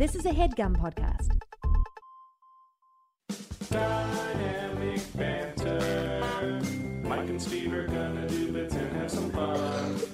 This is a headgum podcast. Dynamic banter. Mike and Steve are gonna do bits and have some fun.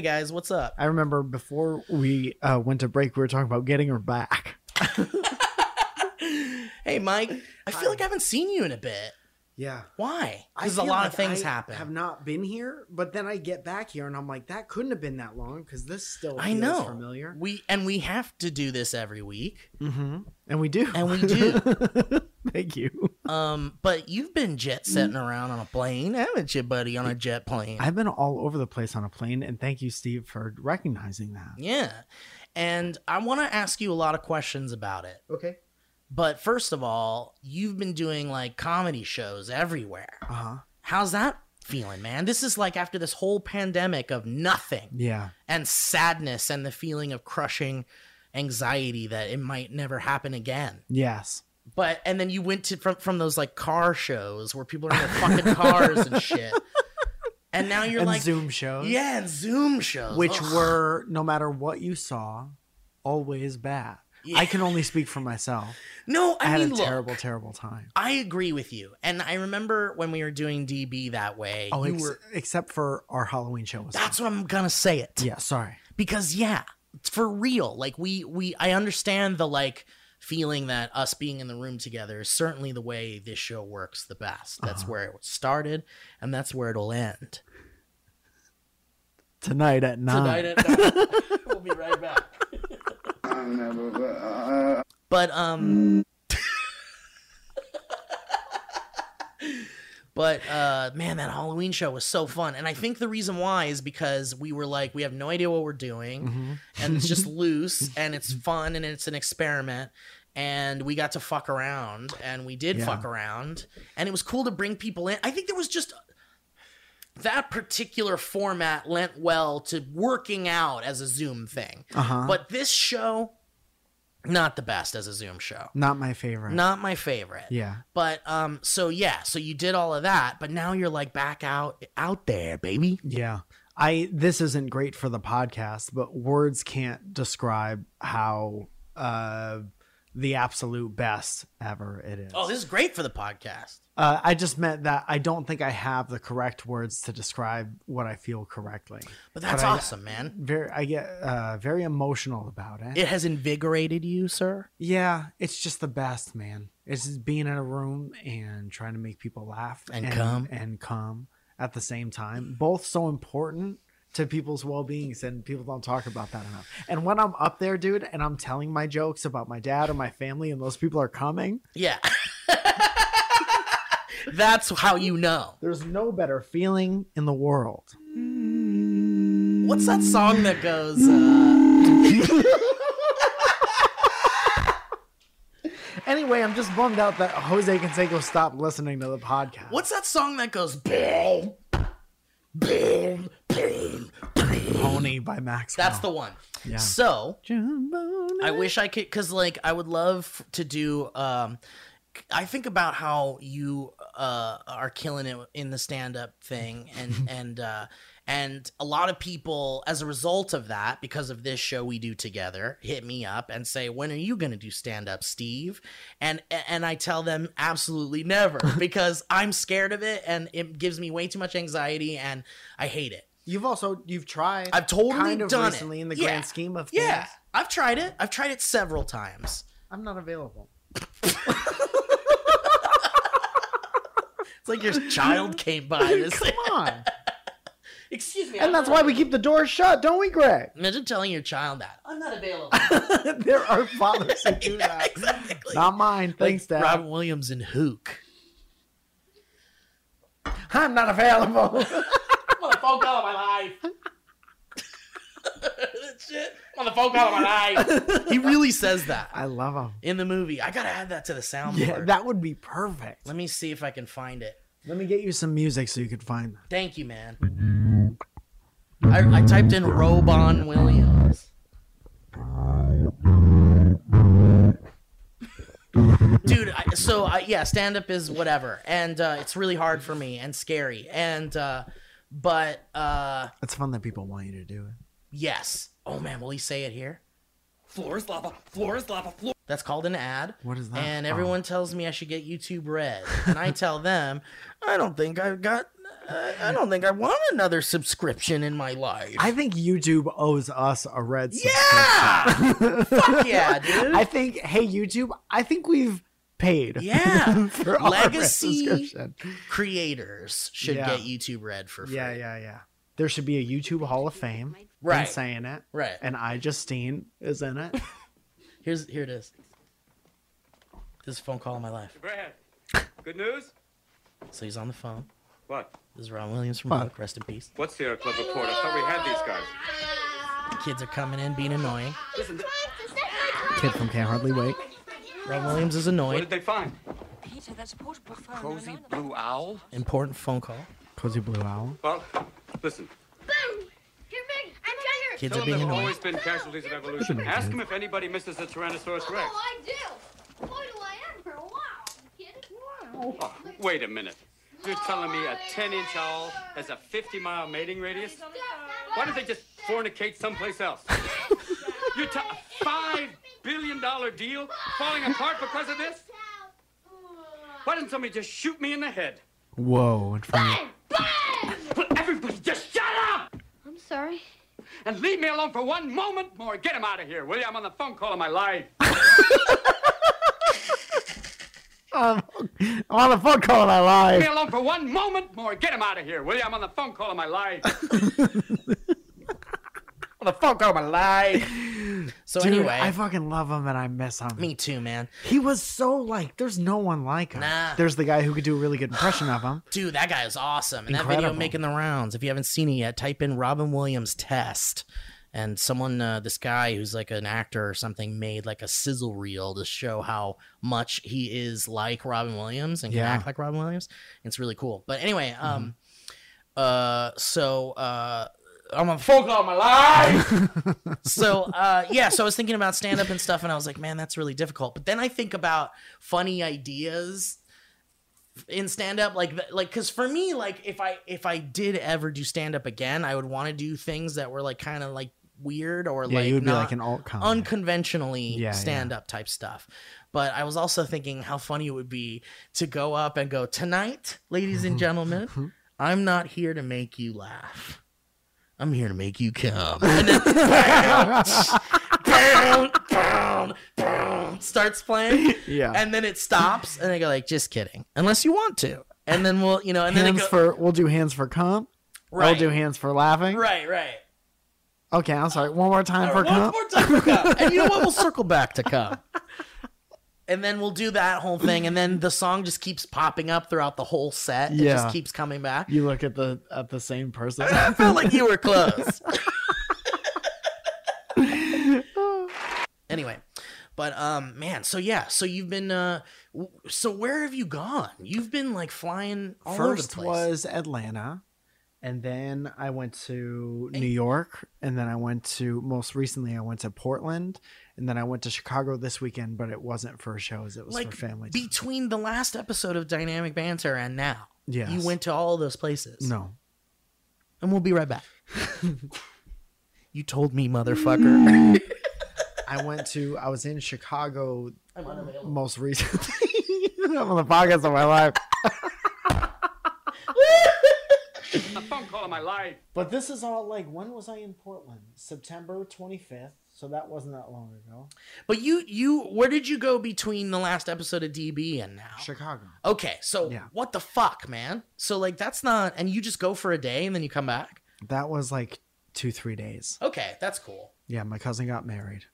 Hey guys, what's up? I remember before we uh, went to break, we were talking about getting her back. hey Mike, I feel like I haven't seen you in a bit. Yeah. Why? Because a lot like of things I happen. Have not been here, but then I get back here and I'm like, that couldn't have been that long because this still I know. familiar. We and we have to do this every week. Mm-hmm. And we do. And we do. Thank you. Um, but you've been jet setting around on a plane, haven't you, buddy? On a jet plane. I've been all over the place on a plane, and thank you, Steve, for recognizing that. yeah. And I want to ask you a lot of questions about it. Okay. But first of all, you've been doing like comedy shows everywhere. Uh huh. How's that feeling, man? This is like after this whole pandemic of nothing. Yeah. and sadness and the feeling of crushing anxiety that it might never happen again. Yes. But and then you went to from from those like car shows where people are in their fucking cars and shit. And now you're and like Zoom shows. Yeah, and Zoom shows. Which Ugh. were, no matter what you saw, always bad. I can only speak for myself. No, I, I, had mean a look, terrible, terrible time. I agree with you. And I remember when we were doing DB that way, Oh, you ex- were except for our Halloween show. Was that's what I'm gonna say it. yeah. Sorry. because yeah it's for real like we we i understand the like feeling that us being in the room together is certainly the way this show works the best that's Uh-huh. where it started and that's where it'll end Tonight at nine. tonight at nine. we'll be right back but um But uh, man, that Halloween show was so fun, and I think the reason why is because we were like, we have no idea what we're doing, Mm-hmm. and it's just loose, and it's fun, and it's an experiment, and we got to fuck around, and we did Yeah. fuck around, and it was cool to bring people in. I think there was just that particular format lent well to working out as a Zoom thing, Uh-huh. but this show, not the best as a Zoom show, Not my favorite. not my favorite. Yeah. But um, so yeah, so you did all of that, but now you're like back out out there, baby. Yeah. I this isn't great for the podcast, but words can't describe how uh the absolute best ever it is. Oh, this is great for the podcast. Uh, I just meant that I don't think I have the correct words to describe what I feel correctly. But that's But I- awesome, man. Very I get uh very emotional about it. It has invigorated you, sir. Yeah, it's just the best, man. It's just being in a room and trying to make people laugh And come. and come at the same time. Both so important to people's well-beings and people don't talk about that enough. And when I'm up there, dude, and I'm telling my jokes about my dad or my family and those people are coming, Yeah. that's how you know. there's no better feeling in the world. What's that song that goes? Uh... Anyway, I'm just bummed out that Jose Canseco stopped listening to the podcast. What's that song that goes boom, boom, boom? Pony by Maxwell? That's the one. Yeah. So Jumbo I wish I could, cause like I would love to do. um I think about how you uh are killing it in the stand up thing, and and uh and a lot of people, as a result of that, because of this show we do together, hit me up and say, "When are you going to do stand up, Steve?" And and I tell them absolutely never because I'm scared of it, and it gives me way too much anxiety, and I hate it. You've also you've tried. I've totally kind of done recently it. in the Yeah. grand scheme of things. Yeah, I've tried it. I've tried it several times. I'm not available. It's like your child came by to say, Come on. "Excuse me," and I'm that's why we keep the doors shut, don't we, Greg? Imagine telling your child that I'm not available. there are fathers who do that. exactly. Not mine. Thanks, like Dad. Robin Williams and Hook. I'm not available. I'm on the phone call of my life. that shit. I'm on the phone call of my life. He really says that I love him. in the movie. I gotta add that to the soundboard. Yeah, that would be perfect. Let me see if I can find it. Let me get you some music so you could find that. Thank you, man. I, I typed in Robon Williams. Dude, I, so I, yeah, stand up is whatever, and uh, it's really hard for me and scary, and uh, but uh, It's fun that people want you to do it. yes. Oh man, will he say it here? Floor is lava. Floor is lava. Floor. That's called an ad. What is that? And Oh. everyone tells me I should get YouTube Red, and I tell them I don't think I've got. I I don't think I want another subscription in my life. I think YouTube owes us a red yeah, fuck yeah, dude. I think, hey, YouTube, I think we've paid. Yeah. for our red Legacy subscription. creators should Yeah. get YouTube Red for free. Yeah, yeah, yeah. There should be a YouTube Hall of Fame. Right. Been saying it. Right. And iJustine is in it. Here's here it is. This is a phone call of my life. Brad. Good news? So he's on the phone. What? This is Ron Williams from What? Hook. Rest in peace. What's Sierra Club report? I thought we had these guys. The kids are coming in, being annoying. Listen, Kid from Can't Hardly Wait. Ron Williams is annoying. what did they find? Peter, that's a portable phone. Cozy blue owl? Important phone call. Cozy Blue Owl. Well, listen. Boom! Here, Meg, I'm Jagger. Kids Tell are being there have always been casualties of evolution. Ask him if anybody misses a Tyrannosaurus Rex. Oh, I do. Boy, do I ever. Wow. Kid. Wow. Oh, wait a minute. You're telling me a 10-inch owl has a 50-mile mating radius? Why don't they just fornicate someplace else? You're t- a five billion dollar deal falling apart because of this? Why didn't somebody just shoot me in the head? Whoa. In front of Bang! Will everybody just shut up I'm sorry. and leave me alone for one moment more? Get him out of here, will you? I'm on the phone call of my life. um, I'm on the phone call and I Leave me alone for one moment more. Get him out of here, will you? I'm on the phone call of my life. On the fuck call of my life. So Dude, anyway, I fucking love him and I miss him. me too, man. He was so like, there's no one like him. Nah. There's the guy who could do a really good impression of him. Dude, that guy is awesome. And that video Incredible. making the rounds. If you haven't seen it yet, type in Robin Williams test. And someone, uh, this guy who's like an actor or something, made like a sizzle reel to show how much he is like Robin Williams and can Yeah. act like Robin Williams. It's really cool. But anyway, Mm-hmm. um, uh, so uh, I'm on the phone call of my life. so uh, yeah, so I was thinking about stand up and stuff, and I was like, man, that's really difficult. But then I think about funny ideas in stand up like like because for me like if i if i did ever do stand up again i would want to do things that were like kind of like weird or Yeah, like you would be not like an alt comic. unconventionally Yeah, yeah. stand up type stuff but i was also thinking how funny it would be to go up and go tonight ladies and gentlemen i'm not here to make you laugh i'm here to make you come and then bam, bam, bam, starts playing Yeah. and then it stops and they go like just kidding unless you want to and then we'll you know and then it go, for we'll do hands for comp. right We'll do hands for laughing. right right Okay, I'm sorry. One more time All for right, one comp. more time for come and you know what we'll circle back to come and then we'll do that whole thing and then the song just keeps popping up throughout the whole set it Yeah. just keeps coming back You look at the at the same person. I felt like you were close. anyway, But um, man, so yeah, so you've been uh, w- so where have you gone? You've been like flying all over the First place. was Atlanta, and then I went to New York, and then I went to most recently I went to Portland, and then I went to Chicago this weekend, but it wasn't for shows; it was like for family. time. between the last episode of Dynamic Banter and now. Yes. You went to all those places. no, And we'll be right back. you told me, motherfucker. I went to I was in Chicago I'm most recently. I'm on the podcast of my life. A phone call of my life. But this is all like when was I in Portland? September 25th. So that wasn't that long ago. But you, you, where did you go between the last episode of DB and now? Chicago. Okay, so Yeah. what the fuck, man? So like that's not, and you just go for a day and then you come back. That was like two, three days. Okay, that's cool. Yeah, my cousin got married.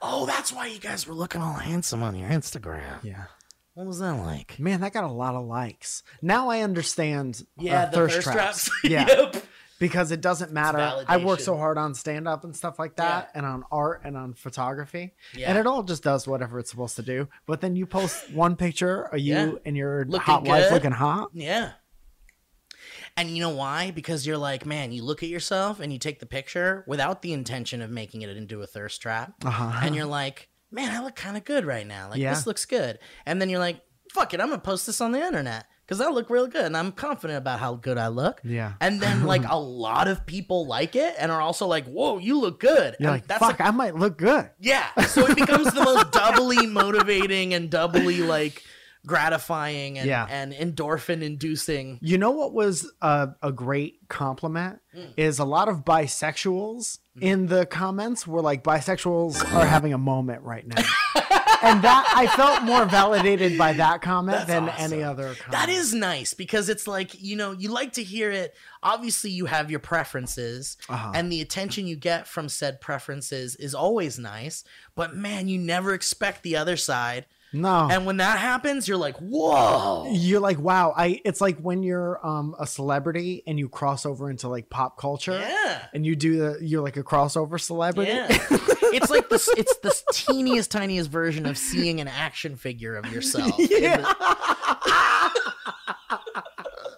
Oh, that's why you guys were looking all handsome on your Instagram. Yeah. What was that like? Man, that got a lot of likes. Now I understand Yeah, uh, the thirst, thirst traps. traps. yeah. Yep. Because it doesn't matter. I work so hard on stand up and stuff like that Yeah. and on art and on photography. Yeah. And it all just does whatever it's supposed to do. But then you post one picture of you Yeah. and your Looking hot wife looking hot. Yeah. And you know why? Because you're like, man, you look at yourself and you take the picture without the intention of making it into a thirst trap. Uh-huh. And you're like, man, I look kind of good right now. Like, this looks good. And then you're like, fuck it, I'm going to post this on the internet because I look real good and I'm confident about how good I look. Yeah. And then, like, a lot of people like it and are also like, whoa, you look good. You're And like, that's fuck, a- I might look good. yeah. So it becomes the most doubly motivating and doubly, like, gratifying and, Yeah. and endorphin inducing. You know what was a, a great compliment Mm. is a lot of bisexuals in the comments were like bisexuals are having a moment right now. and that I felt more validated by that comment That's than awesome. any other comment. That is nice because it's like, you know, you like to hear it. Obviously, you have your preferences, Uh-huh. and the attention you get from said preferences is always nice. But man, you never expect the other side. No. And when that happens, you're like, whoa. you're like, wow, I it's like when you're um a celebrity and you cross over into like pop culture. Yeah. And you do the you're like a crossover celebrity. Yeah. it's like this it's the teeniest, tiniest version of seeing an action figure of yourself. Yeah. the-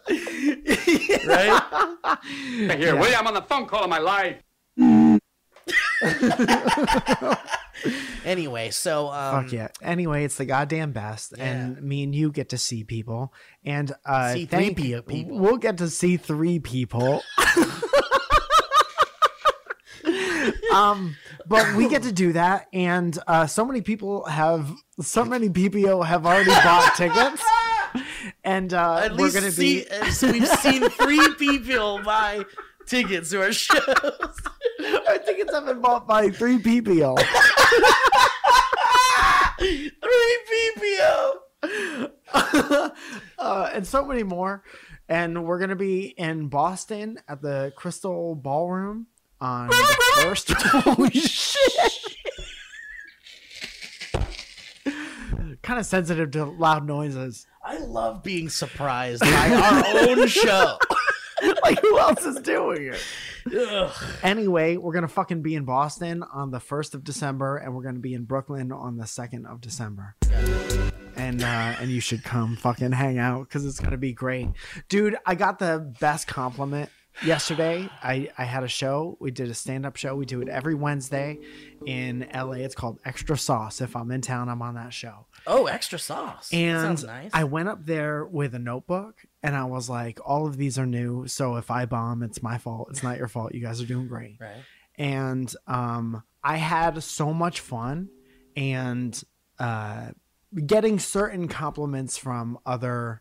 right? Here, William, I'm on the phone call of my life. Anyway, so um Fuck yeah. Anyway, it's the goddamn best, and me and you get to see people, and uh, See three people. We'll get to see three people. um, but we get to do that, and uh, so many people have, so many PPO have already bought tickets, and uh, at we're gonna see, be. so we've seen three people buy tickets to our shows. Our tickets have been bought by three PPO. three PPO. uh, and so many more. And we're gonna be in Boston at the Crystal Ballroom on the first. Holy shit! kind of sensitive to loud noises. I love being surprised by our own show. like who else is doing it? Anyway, we're gonna fucking be in Boston on the first of December, and we're gonna be in Brooklyn on the second of December. And uh, and you should come fucking hang out because it's gonna be great, dude. I got the best compliment yesterday. I I had a show. We did a stand up show. We do it every Wednesday in LA. It's called Extra Sauce. If I'm in town, I'm on that show. Oh, extra sauce. And sounds nice. I went up there with a notebook and I was like, all of these are new. So if I bomb, it's my fault. It's not your fault. You guys are doing great. right. And um, I had so much fun and uh, getting certain compliments from other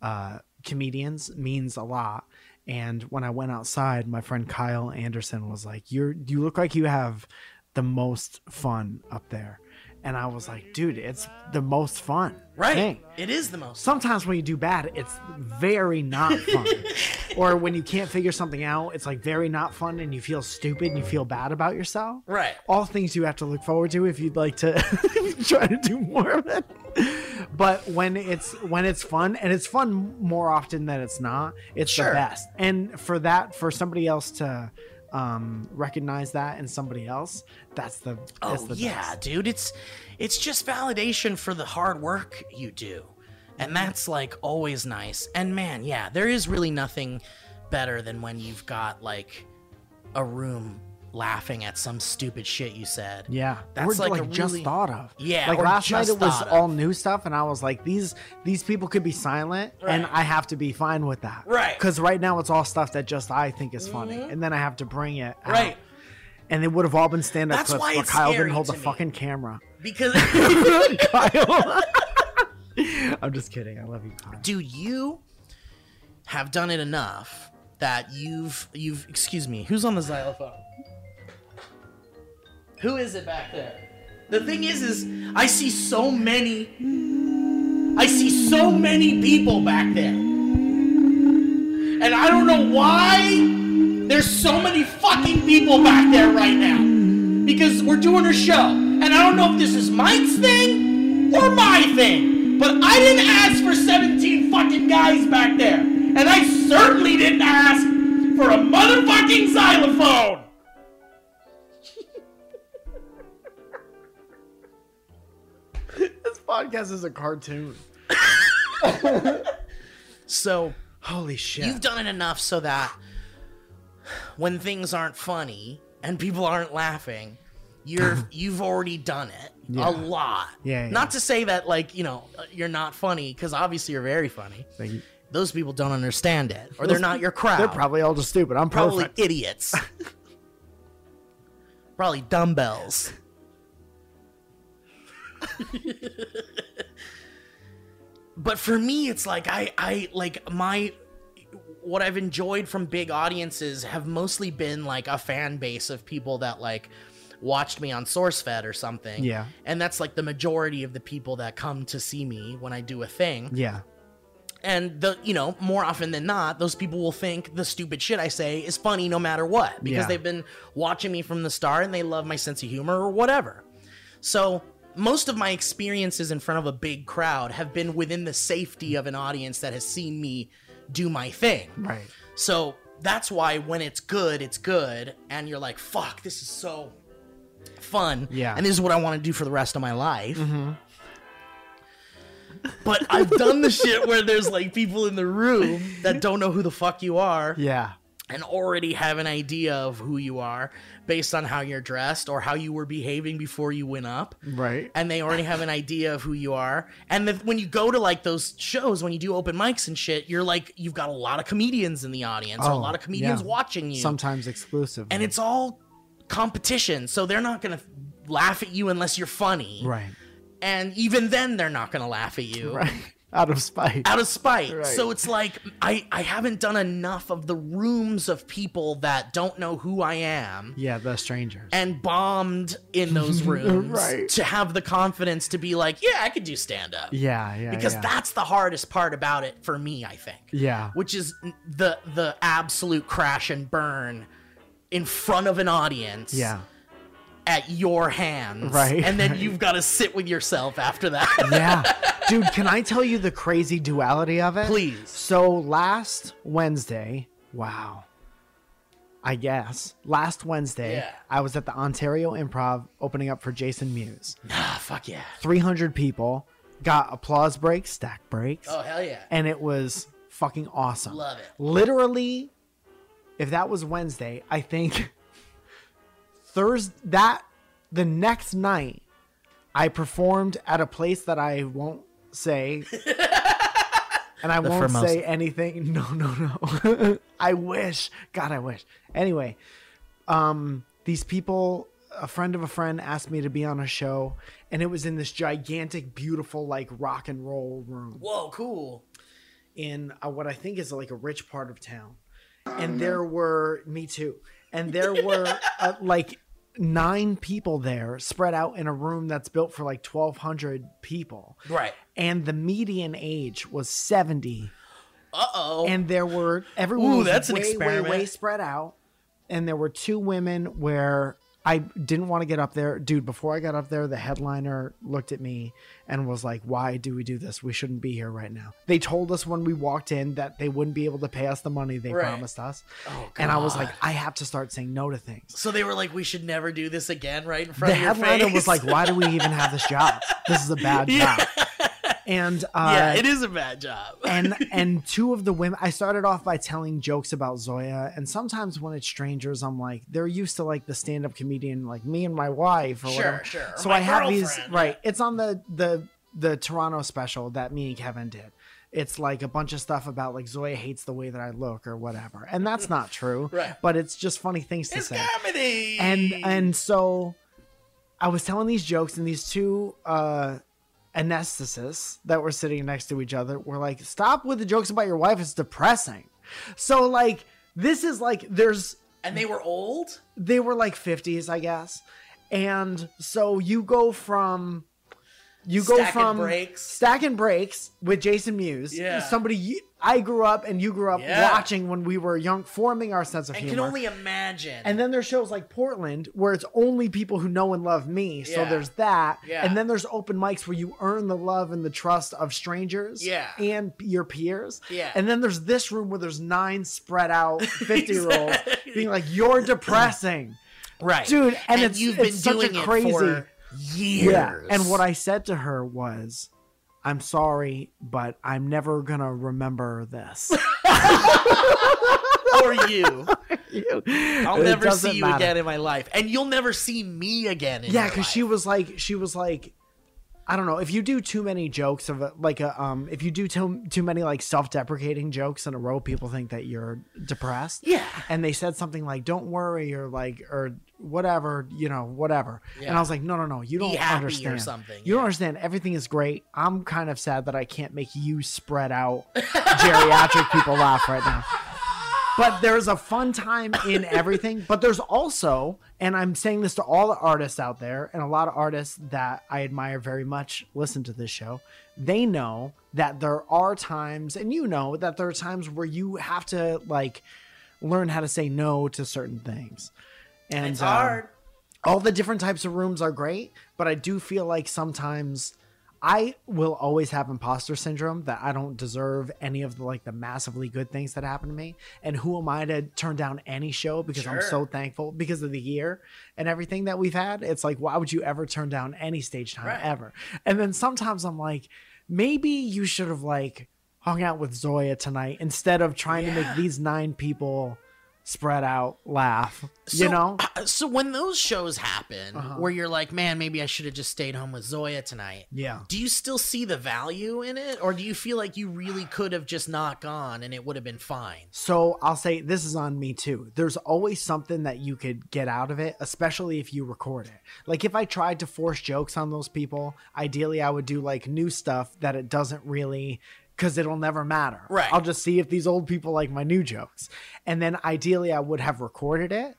uh, comedians means a lot. And when I went outside, my friend Kyle Anderson was like, "You're you look like you have the most fun up there." And I was like, "Dude, it's the most fun." Right. thing." It is the most. Sometimes when you do bad, it's very not fun. or when you can't figure something out, it's like very not fun and you feel stupid and you feel bad about yourself. Right. All things you have to look forward to if you'd like to try to do more of it. But when it's when it's fun and it's fun more often than it's not, it's Sure. the best. And for that for somebody else to um recognize that in somebody else, that's the that's Oh the yeah, best. dude. It's it's just validation for the hard work you do. And that's like always nice. And man, yeah, there is really nothing better than when you've got like a room laughing at some stupid shit you said. Yeah, That's or like like, just really- thought of. Yeah, like last night it was of. all new stuff, and I was like, these these people could be silent, and I have to be fine with that. Right. Because right now it's all stuff that just I think is funny, mm-hmm. and then I have to bring it. out. Right. And it would have all been stand up clips why it's Kyle didn't hold the me. fucking camera. Because Kyle. I'm just kidding. I love you, Kyle. dude, you have done it enough that you've you've excuse me, who's on the xylophone? Who is it back there? The thing is is I see so many I see so many people back there. And I don't know why there's so many fucking people back there right now. Because we're doing a show. And I don't know if this is Mike's thing or my thing. But I didn't ask for 17 fucking guys back there. And I certainly didn't ask for a motherfucking xylophone. Podcast is a cartoon. So Holy shit. you've done it enough so that when things aren't funny and people aren't laughing, you're you've already done it Yeah. a lot. Yeah, yeah. Not to say that like you know uh, you're not funny because obviously you're very funny. Thank you. Those people don't understand it, or they're not your crowd. They're probably all just stupid. I'm probably perfect. idiots. probably dumbbells. But for me, it's like I, I like my what I've enjoyed from big audiences have mostly been like a fan base of people that like watched me on SourceFed or something. Yeah. And that's like the majority of the people that come to see me when I do a thing. Yeah. And the you know, more often than not, those people will think the stupid shit I say is funny no matter what because Yeah. they've been watching me from the start and they love my sense of humor or whatever. So, most of my experiences in front of a big crowd have been within the safety of an audience that has seen me do my thing. Right. So, that's why when it's good, it's good and you're like, "Fuck, this is so fun." Yeah. And this is what I want to do for the rest of my life. Mm-hmm. But I've done the shit where there's like people in the room that don't know who the fuck you are Yeah. And already have an idea of who you are based on how you're dressed or how you were behaving before you went up. Right. And they already have an idea of who you are. And the, when you go to like those shows, when you do open mics and shit, you're like, you've got a lot of comedians in the audience or a Oh, lot of comedians yeah. watching you. Sometimes exclusive. and it's all competition. So they're not going to laugh at you unless you're funny. right. And even then, they're not going to laugh at you Right. Out of spite. out of spite. Right. So it's like I I haven't done enough of the rooms of people that don't know who I am yeah, the strangers. and bombed in those rooms Right. to have the confidence to be like, yeah, I could do stand up. yeah, yeah. Because yeah. that's the hardest part about it for me, I think. Yeah. Which is the the absolute crash and burn in front of an audience Yeah. At your hands. Right. And then you've got to sit with yourself after that. Yeah. Dude, can I tell you the crazy duality of it? Please. So last Wednesday, wow. I guess last Wednesday, Yeah. I was at the Ontario Improv opening up for Jason Mewes. ah, fuck yeah. 300 people got applause breaks, stack breaks, Oh, hell yeah. and it was fucking awesome. Love it. Literally, if that was Wednesday, I think Thursday that the next night I performed at a place that I won't say. And I won't Formosa. say anything. No, no, no. I wish. God, I wish. Anyway, um, these people, a friend of a friend asked me to be on a show, and it was in this gigantic, beautiful, like rock and roll room Whoa, cool. in uh, what I think is like a rich part of town. And there were, me too. And there were uh, like nine people there spread out in a room that's built for like 1,200 people. Right. And the median age was 70. Uh oh. And there were, everyone Ooh, was that's an way, way, way spread out. And there were two women where I didn't want to get up there, dude. Before I got up there, the headliner looked at me and was like, "Why do we do this? We shouldn't be here right now." They told us when we walked in that they wouldn't be able to pay us the money they Right. promised us, Oh, and I was God. like, "I have to start saying no to things." So they were like, we should never do this again, right in front the of your headliner face. was like, "Why do we even have this job? This is a bad job." And uh, yeah, it is a bad job. and and two of the women I started off by telling jokes about Zoya and sometimes when it's strangers I'm like they're used to like the stand-up comedian like me and my wife or Sure, whatever. sure. So my I have these right. It's on the the the Toronto special that me and Kevin did. It's like a bunch of stuff about like Zoya hates the way that I look or whatever. And that's not true. Right. But it's just funny things to it's say comedy. and and so I was telling these jokes, and these two uh anesthetists that were sitting next to each other were like, "Stop with the jokes about your wife. It's depressing." So like this is like there's and they were old. they were like 50s, I guess, and so you go from you go Stacking from breaks. stacking breaks with Jason Mewes, Yeah. somebody I grew up and you grew up Yeah. watching when we were young, forming our sense of And humor. can only imagine. And then there's shows like Portland where it's only people who know and love me. So Yeah. there's that. Yeah. And then there's open mics where you earn the love and the trust of strangers Yeah. and your peers. Yeah. And then there's this room where there's nine spread out 50 year olds being like, you're depressing. right, Dude, and it's- you've it's been such a doing crazy- it for years. Yeah. And what I said to her was, I'm sorry, but I'm never to remember this. or you, I'll It never see you matter. again in my life, and you'll never see me again. In yeah because she was like she was like i don't know if you do too many jokes of a, like a um if you do too, too many like self-deprecating jokes in a row people think that you're depressed Yeah. and they said something like don't worry or like or whatever you know whatever and i was like no no no you don't understand something, you don't understand everything is great i'm kind of sad that i can't make you spread out geriatric people laugh right now but there's a fun time in everything. But there's also, and I'm saying this to all the artists out there, and a lot of artists that I admire very much listen to this show. They know that there are times, and you know that there are times where you have to like learn how to say no to certain things. And It's um, hard. all the different types of rooms are great, but I do feel like sometimes I will always have imposter syndrome that I don't deserve any of the like the massively good things that happen to me. And who am I to turn down any show because I'm so thankful because of the year and everything that we've had? It's like why would you ever turn down any stage time Right. ever? And then sometimes I'm like maybe you should have like hung out with Zoya tonight instead of trying to make these nine people spread out laugh. you know? uh, So when those shows happen, Uh-huh. where you're like, man, maybe I should have just stayed home with Zoya tonight. Yeah. Do you still see the value in it, or do you feel like you really could have just not gone and it would have been fine? So I'll say this is on me too. There's always something that you could get out of it, especially if you record it. Like if I tried to force jokes on those people, ideally I would do like new stuff that it doesn't really because it'll never matter. Right. I'll just see if these old people like my new jokes. And then ideally I would have recorded it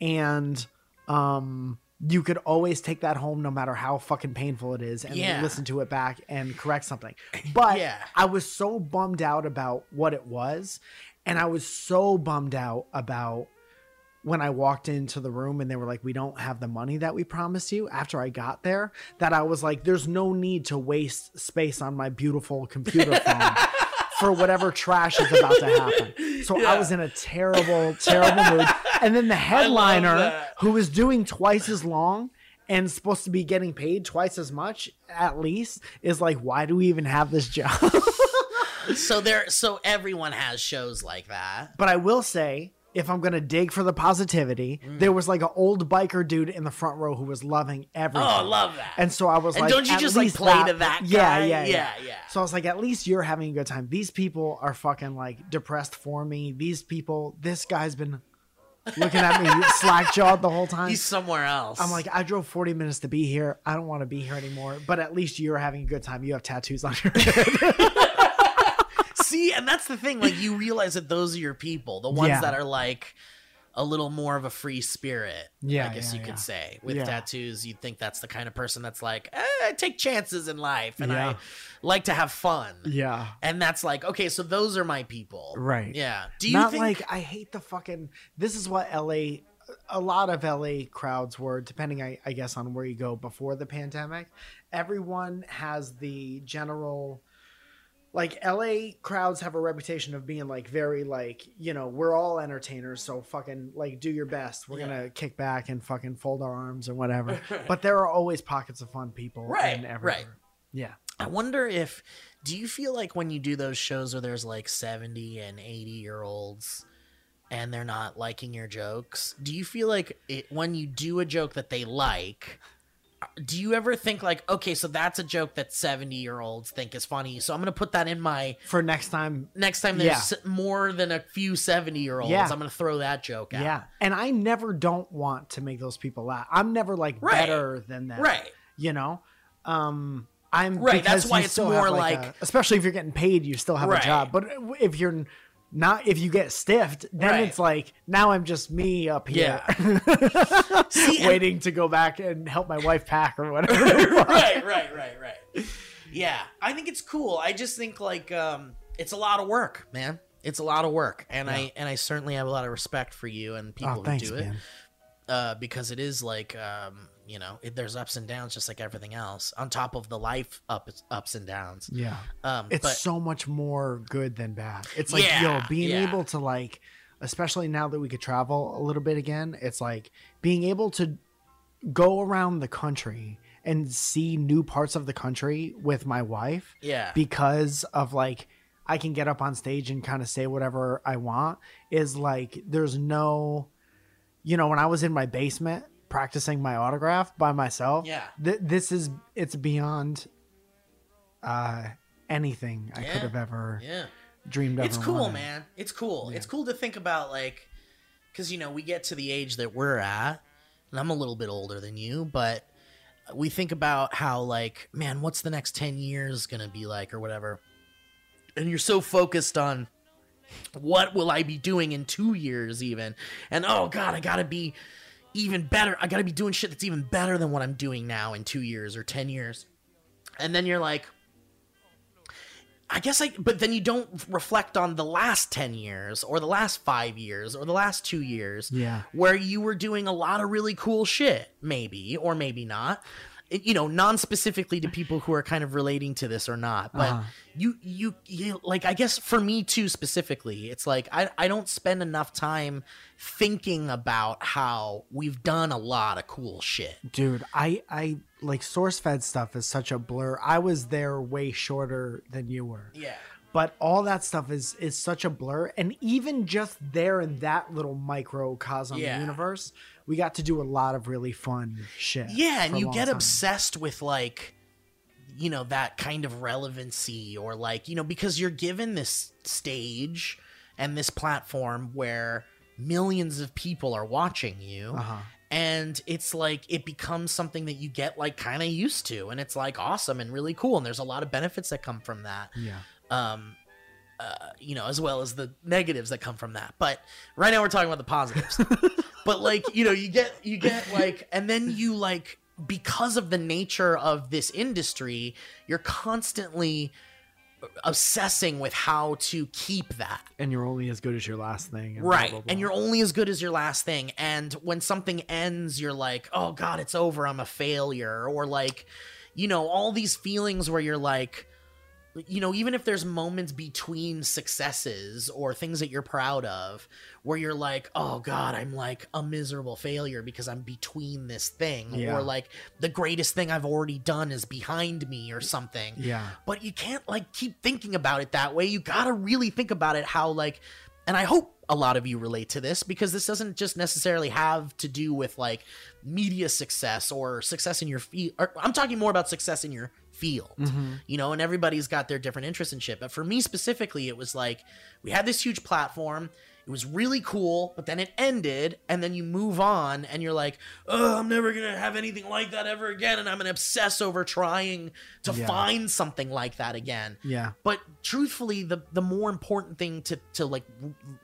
and um you could always take that home no matter how fucking painful it is and Yeah. listen to it back and correct something. But Yeah. I was so bummed out about what it was. And I was so bummed out about when I walked into the room and they were like, we don't have the money that we promised you after I got there, that I was like, there's no need to waste space on my beautiful computer phone for whatever trash is about to happen. So I was in a terrible, terrible mood. And then the headliner, who was doing twice as long, and supposed to be getting paid twice as much at least is like why do we even have this job so there, so everyone has shows like that. But I will say, if I'm gonna dig for the positivity, mm. there was like an old biker dude in the front row who was loving everything. Oh, I love that. And so I was And like, don't you at just, like, play to that Yeah, guy? yeah, yeah, Yeah, yeah. So I was like, at least you're having a good time. These people are fucking like depressed for me. These people, this guy's been looking at me slack jawed the whole time. He's somewhere else. I'm like, I drove 40 minutes to be here. I don't want to be here anymore. But at least you're having a good time. You have tattoos on your head. see, and that's the thing. Like, you realize that those are your people, the ones Yeah. that are like a little more of a free spirit. Yeah, I guess yeah, you could yeah. say. With tattoos, you'd think that's the kind of person that's like, eh, I take chances in life, and. I like to have fun. yeah. And that's like, okay, so those are my people, Right. Yeah. Do you Not think? like I hate the fucking. This is what LA a lot of LA crowds were, depending, I, I guess, on where you go before the pandemic, everyone has the general. Like LA crowds have a reputation of being like very like you know we're all entertainers so fucking like do your best we're gonna kick back and fucking fold our arms and whatever but there are always pockets of fun people Right, in right. everywhere. yeah I wonder if do you feel like when you do those shows where there's like 70 and 80 year olds and they're not liking your jokes, do you feel like it, when you do a joke that they like, do you ever think like, okay, so that's a joke that 70 year olds think is funny, so I'm going to put that in my for next time next time there's more than a few 70 year olds, Yeah. I'm going to throw that joke out. Yeah. And I never don't want to make those people laugh. I'm never like Right. better than them. Right. You know? Um I'm Right, that's why it's more have, like- a- especially if you're getting paid, you still have Right. a job. But if you're not if you get stiffed, then Right. it's like now I'm just me up here See, and- waiting to go back and help my wife pack or whatever. right, right, right, right. Yeah, I think it's cool. I just think like um it's a lot of work, man. It's a lot of work, and I and I certainly have a lot of respect for you and people oh, thanks, who do it, uh, because it is like um you know it, there's ups and downs just like everything else on top of the life ups ups and downs. Yeah. Um, it's but so much more good than bad. It's like Yeah, yo, being yeah. able to like, especially now that we could travel a little bit again, it's like being able to go around the country and see new parts of the country with my wife yeah, because of like I can get up on stage and kind of say whatever I want is like there's no you know when I was in my basement practicing my autograph by myself Yeah. th- this is it's beyond uh anything I Yeah. could have ever yeah. dreamed of it's cool wanted. man it's cool it's cool to think about like because you know we get to the age that we're at and i'm a little bit older than you but we think about how like man what's the next 10 years gonna be like or whatever and you're so focused on what will i be doing in two years even and oh god i gotta be even better i gotta be doing shit that's even better than what i'm doing now in two years or 10 years and then you're like I guess I, but then you don't reflect on the last 10 years or the last five years or the last two years Yeah. where you were doing a lot of really cool shit, maybe, or maybe not. You know, non specifically to people who are kind of relating to this or not. But Uh-huh. you, you, you, like, I guess for me too, specifically, it's like I, I don't spend enough time thinking about how we've done a lot of cool shit. dude I I like source fed stuff is such a blur I was there way shorter than you were Yeah. But all that stuff is is such a blur and even just there in that little microcosm Yeah. universe we got to do a lot of really fun shit Yeah, and you get time. obsessed with like you know that kind of relevancy or like, you know, because you're given this stage and this platform where millions of people are watching you. Uh-huh. And it's like it becomes something that you get like kind of used to and it's like awesome and really cool and there's a lot of benefits that come from that yeah um uh, you know as well as the negatives that come from that. But right now we're talking about the positives. But like you know you get you get like and then you like because of the nature of this industry you're constantly obsessing with how to keep that. And you're only as good as your last thing and blah, right. blah, blah. and you're only as good as your last thing. And when something ends you're like oh god it's over. I'm a failure. Or like you know all these feelings where you're like you know even if there's moments between successes or things that you're proud of where you're like oh god i'm like a miserable failure because i'm between this thing Yeah. or like the greatest thing i've already done is behind me or something yeah but you can't like keep thinking about it that way. You gotta really think about it how like, and I hope a lot of you relate to this because this doesn't just necessarily have to do with like media success or success in your field. I'm talking more about success in your field, mm-hmm. you know, and everybody's got their different interests and shit. But for me specifically, it was like we had this huge platform. It was really cool, but then it ended, and then you move on, and you're like, "Oh, I'm never gonna have anything like that ever again," and I'm gonna obsess over trying to Yeah. find something like that again. yeah But truthfully, the the more important thing to to like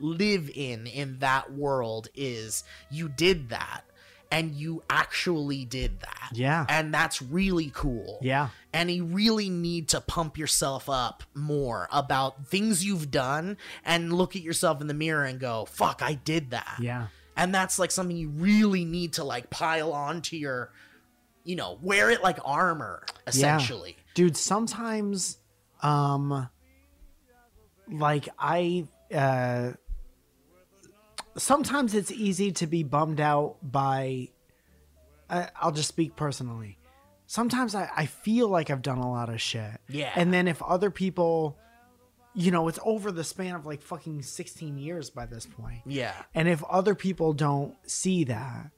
live in in that world is you did that, and you actually did that. Yeah. and that's really cool. Yeah. And you really need to pump yourself up more about things you've done and look at yourself in the mirror and go fuck i did that. Yeah. And that's like something you really need to like pile on to your you know wear it like armor essentially. Dude sometimes um like i uh sometimes it's easy to be bummed out by I, i'll just speak personally sometimes I, I feel like i've done a lot of shit Yeah. and then if other people you know it's over the span of like fucking 16 years by this point yeah and if other people don't see that,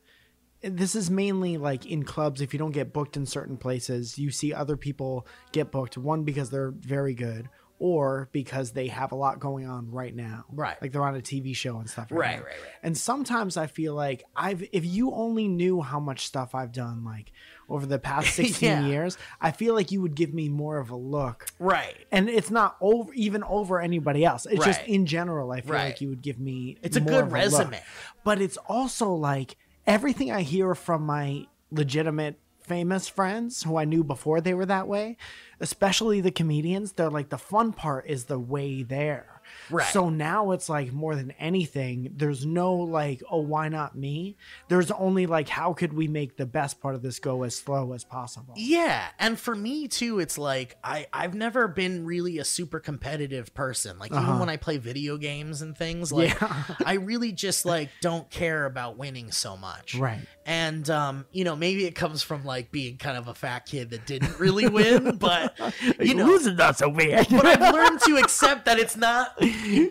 this is mainly like in clubs. If you don't get booked in certain places, you see other people get booked. One because they're very good, or because they have a lot going on right now. Right. Like they're on a TV show and stuff. Right, now. right, right. And sometimes I feel like I've, if you only knew how much stuff I've done, like over the past 16 Yeah. years, I feel like you would give me more of a look right and it's not over even over anybody else it's just in general i feel Right. like you would give me It's a good resume. but it's also like everything i hear from my legitimate famous friends who i knew before they were that way especially the comedians they're like the fun part is the way there Right. so now it's like more than anything there's no like oh why not me there's only like how could we make the best part of this go as slow as possible Yeah, and for me too, it's like I I've never been really a super competitive person. Like even when I play video games and things, like Uh-huh. Yeah. I really just like don't care about winning so much. Right. And um, you know, maybe it comes from like being kind of a fat kid that didn't really win, but you know, losing is not so weird but I've learned to accept that it's not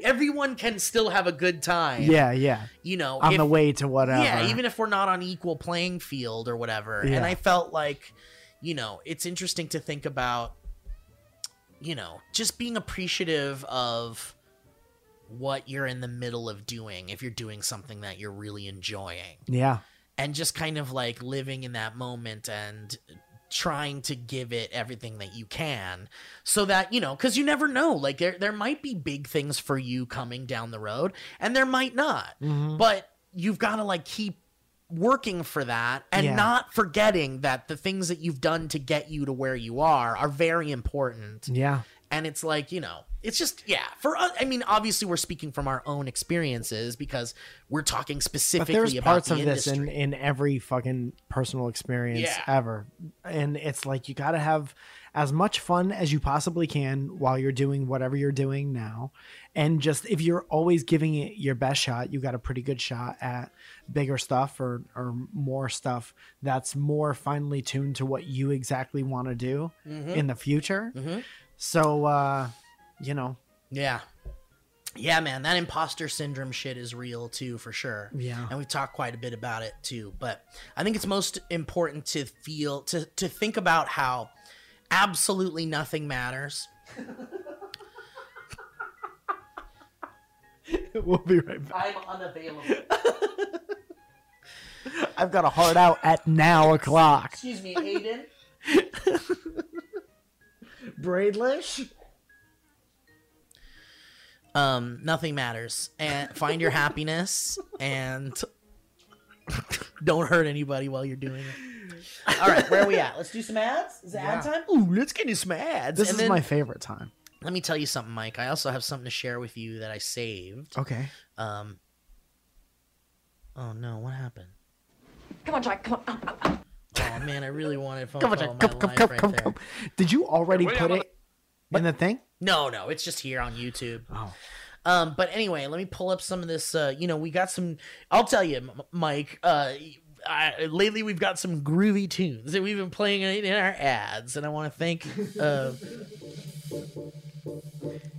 everyone can still have a good time. yeah yeah You know, on if- the way to whatever. yeah, even if we're not on equal playing field or whatever. Yeah. And I felt like, you know, it's interesting to think about, you know, just being appreciative of what you're in the middle of doing if you're doing something that you're really enjoying yeah, and just kind of like living in that moment and trying to give it everything that you can so that you know because you never know like there there might be big things for you coming down the road and there might not Mm-hmm. but you've got to like keep working for that and Yeah. not forgetting that the things that you've done to get you to where you are are very important yeah, and it's like you know it's just yeah for us i mean obviously we're speaking from our own experiences because we're talking but specifically there's about parts the of this in in every fucking personal experience Yeah. ever, and it's like you got to have as much fun as you possibly can while you're doing whatever you're doing now, and just if you're always giving it your best shot, you got a pretty good shot at bigger stuff or or more stuff that's more finely tuned to what you exactly want to do Mm-hmm. in the future. So, uh, you know, Yeah. Yeah, man, that imposter syndrome shit is real too, for sure. Yeah. And we've talked quite a bit about it too. But I think it's most important to feel to to think about how absolutely nothing matters. we'll be right back. I'm unavailable. I've got a heart out at now o'clock. Excuse me, Aiden. Braidlish? Um, nothing matters. And find your happiness and don't hurt anybody while you're doing it. All right, where are we at? Let's do some ads. Is it ad time? Ooh, let's get into some ads. This And is then- my favorite time. Let me tell you something, Mike. I also have something to share with you that I saved. Okay. Um. Oh no! What happened? Come on, Jack. Come on. Oh man, I really wanted phone Come on, Jack. Come, my come, life come, right come, there. come. Did you already put I'm it in the thing? No, no, it's just here on YouTube. Oh. Um, but anyway, let me pull up some of this. Uh, you know, we got some. I'll tell you, M- Mike. Uh, I, lately we've got some groovy tunes that we've been playing in in our ads, and I want to thank. Uh,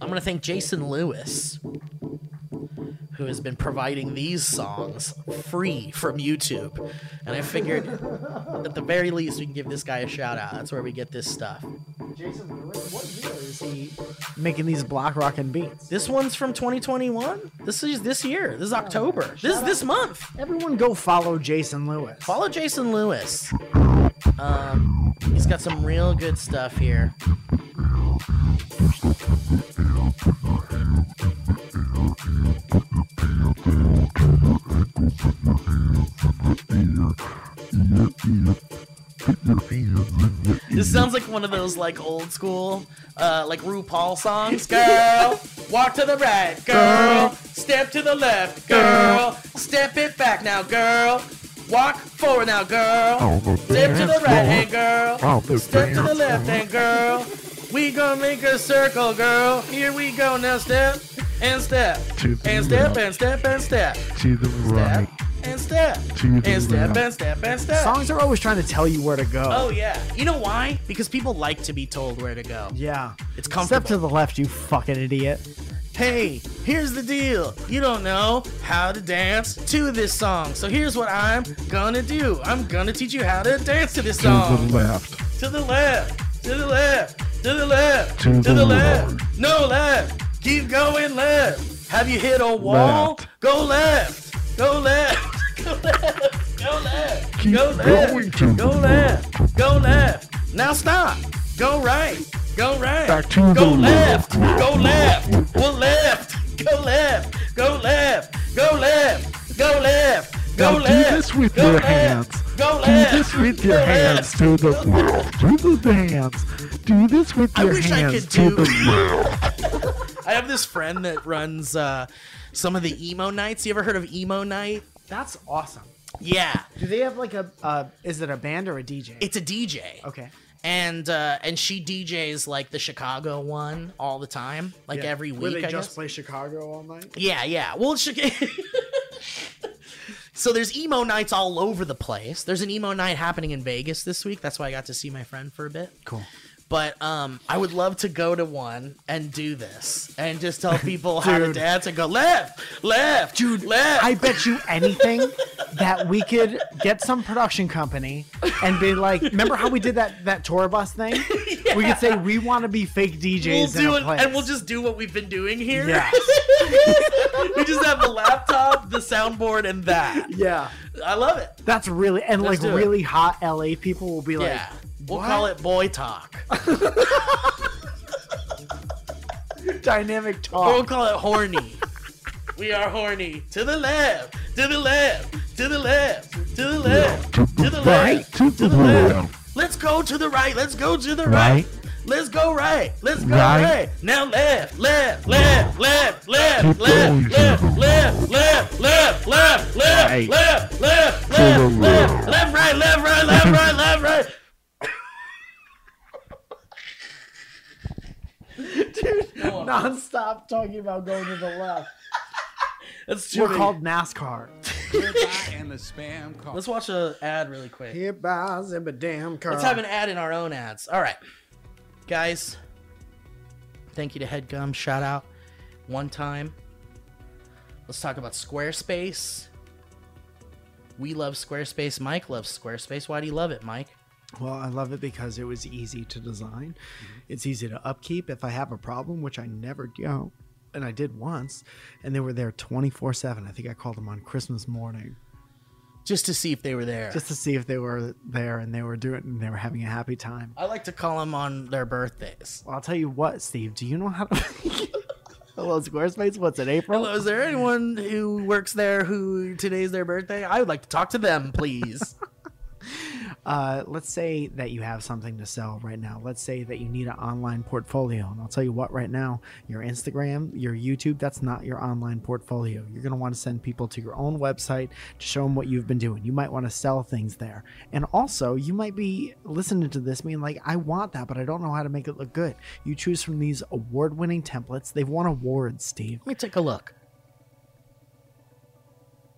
I'm going to thank Jason Lewis, who has been providing these songs free from YouTube, and I figured at the very least we can give this guy a shout out. That's where we get this stuff. Jason Lewis, what year is he making these block rockin' beats? This one's from 2021. This is this year. This is October. This is this month. Everyone go follow Jason Lewis. Follow Jason Lewis. Um, he's got some real good stuff here. This sounds like one of those like old school, uh, like RuPaul songs. Girl, walk to the right. Girl, step to the left. Girl, step it back now, girl. Walk forward now, girl. Step to the right hand, girl. Step to the left hand, girl. We gonna make a circle, girl. Here we go now. Step and step and step left. and step and step. To the Step right. and step To the and step left. and step and step. Songs are always trying to tell you where to go. Oh yeah. You know why? Because people like to be told where to go. Yeah. It's Step comfortable. to the left, you fucking idiot. Hey, here's the deal. You don't know how to dance to this song. So here's what I'm gonna do. I'm gonna teach you how to dance to this song. To the left. To the left. To the left. To the left. To the the left. No left. Keep going left. Have you hit a wall? Left. Go left. Go left. Go left. Go left. Keep Go left. Go left. Go left. Now stop. Go right. Go right. Back to Go left. left. Go left. Go left. Go left. Go left. Go left. Go left. Go Now do left. this with Go your left. hands. Go Do left. this with your Go hands left. to the left. Do the dance. Do this with I your wish I hands could to do- the left. I have this friend that runs uh, some of the emo nights. You ever heard of emo night? That's awesome. Yeah, Do they have like a, uh, is it a band or a DJ? it's a DJ. okay. and uh, and she DJs like the Chicago one all the time, like Yeah. every week. Where they I just guess. play Chicago all night? Yeah, yeah. Well, it's Chicago. so there's emo nights all over the place. There's an emo night happening in Vegas this week. That's why I got to see my friend for a bit. Cool. But um, I would love to go to one and do this and just tell people how to dance and go left, left, Dude, left. I bet you anything that we could get some production company and be like, remember how we did that that tour bus thing? We could say we want to be fake DJs we'll do it, place. and we'll just do what we've been doing here. yeah, we just have the laptop, the soundboard, and that. yeah. I love it. That's really and Let's like do it. really hot LA people will be like, yeah, we'll "What?" call it boy talk, dynamic or we'll call it horny. we are horny. To the left, to the left, to the left, to the left, To to the the right. left, To to the the left. Left. Let's go to the right. Let's go to the right. Right. Let's go right. Let's go Right. right. Now left, left, left, left, left, Keep going left, to left, the left, left, left, left, left, Right. left, left, To the left, left, left. left, right, left, right, left, right, left, right. Non-stop talking about going to the left. That's too We're many. called NASCAR. and the spam call. Let's watch a ad really quick. Here buys him a damn car. Let's have an ad in our own ads. All right, guys. Thank you to Headgum. Shout out one time. Let's talk about Squarespace. We love Squarespace. Mike loves Squarespace. Why do you love it, Mike? Well, I love it because it was easy to design. Mm-hmm. It's easy to upkeep. If I have a problem, which I never do, and I did once, and they were there 24 7. I think I called them on Christmas morning Just to see if they were there. just to see if they were there and they were doing and they were having a happy time. I like to call them on their birthdays. Well, I'll tell you what, Steve, do you know how to. Hello, Squarespace? What's it, April? Hello, is there anyone who works there who today's their birthday? I would like to talk to them, please. uh, let's say that you have something to sell right now. Let's say that you need an online portfolio. And I'll tell you what, right now, your Instagram, your YouTube, that's not your online portfolio. You're going to want to send people to your own website to show them what you've been doing. You might want to sell things there. And also, you might be listening to this being like, I want that, but I don't know how to make it look good. You choose from these award winning templates. They've won awards, Steve. Let me take a look.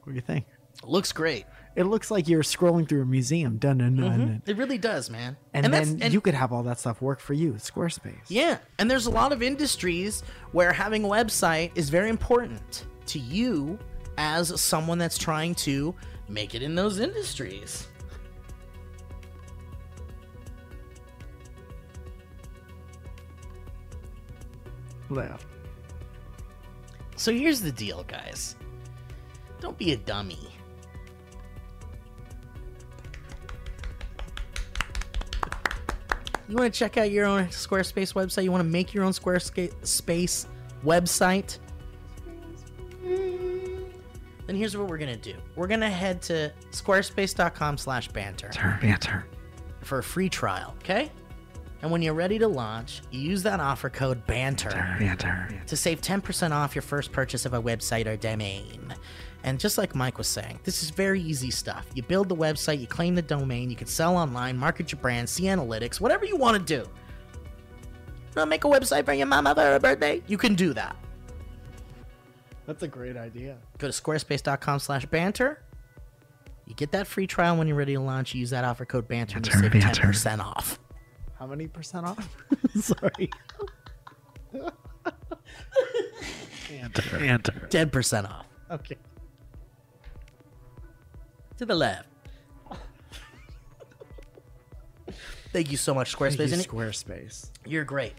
What do you think? looks great. It looks like you're scrolling through a museum. Dun, dun, dun, mm-hmm. dun. It really does, man. And, that's- then and- you could have all that stuff work for you. Squarespace. Yeah, and there's a lot of industries where having a website is very important to you as someone that's trying to make it in those industries. Left. So here's the deal, guys. Don't be a dummy. You want to check out your own Squarespace website? You want to make your own Squarespace website? Then here's what we're gonna do. We're gonna head to squarespace.com slash banter Banter. for a free trial, okay? And when you're ready to launch, you use that offer code BANTER Banter. to save 10% off your first purchase of a website or domain. And just like Mike was saying, this is very easy stuff. You build the website, you claim the domain, you can sell online, market your brand, see analytics, whatever you want to do. You Wanna make a website for your mama for her birthday? You can do that. That's a great idea. Go to squarespace.com slash banter. You get that free trial when you're ready to launch. Use that offer code banter and you save banter. 10% off. How many percent off? Sorry. Banter. Banter. 10% off. Okay. To the left. Thank you so much, Thank you, Squarespace. And Squarespace. You're great.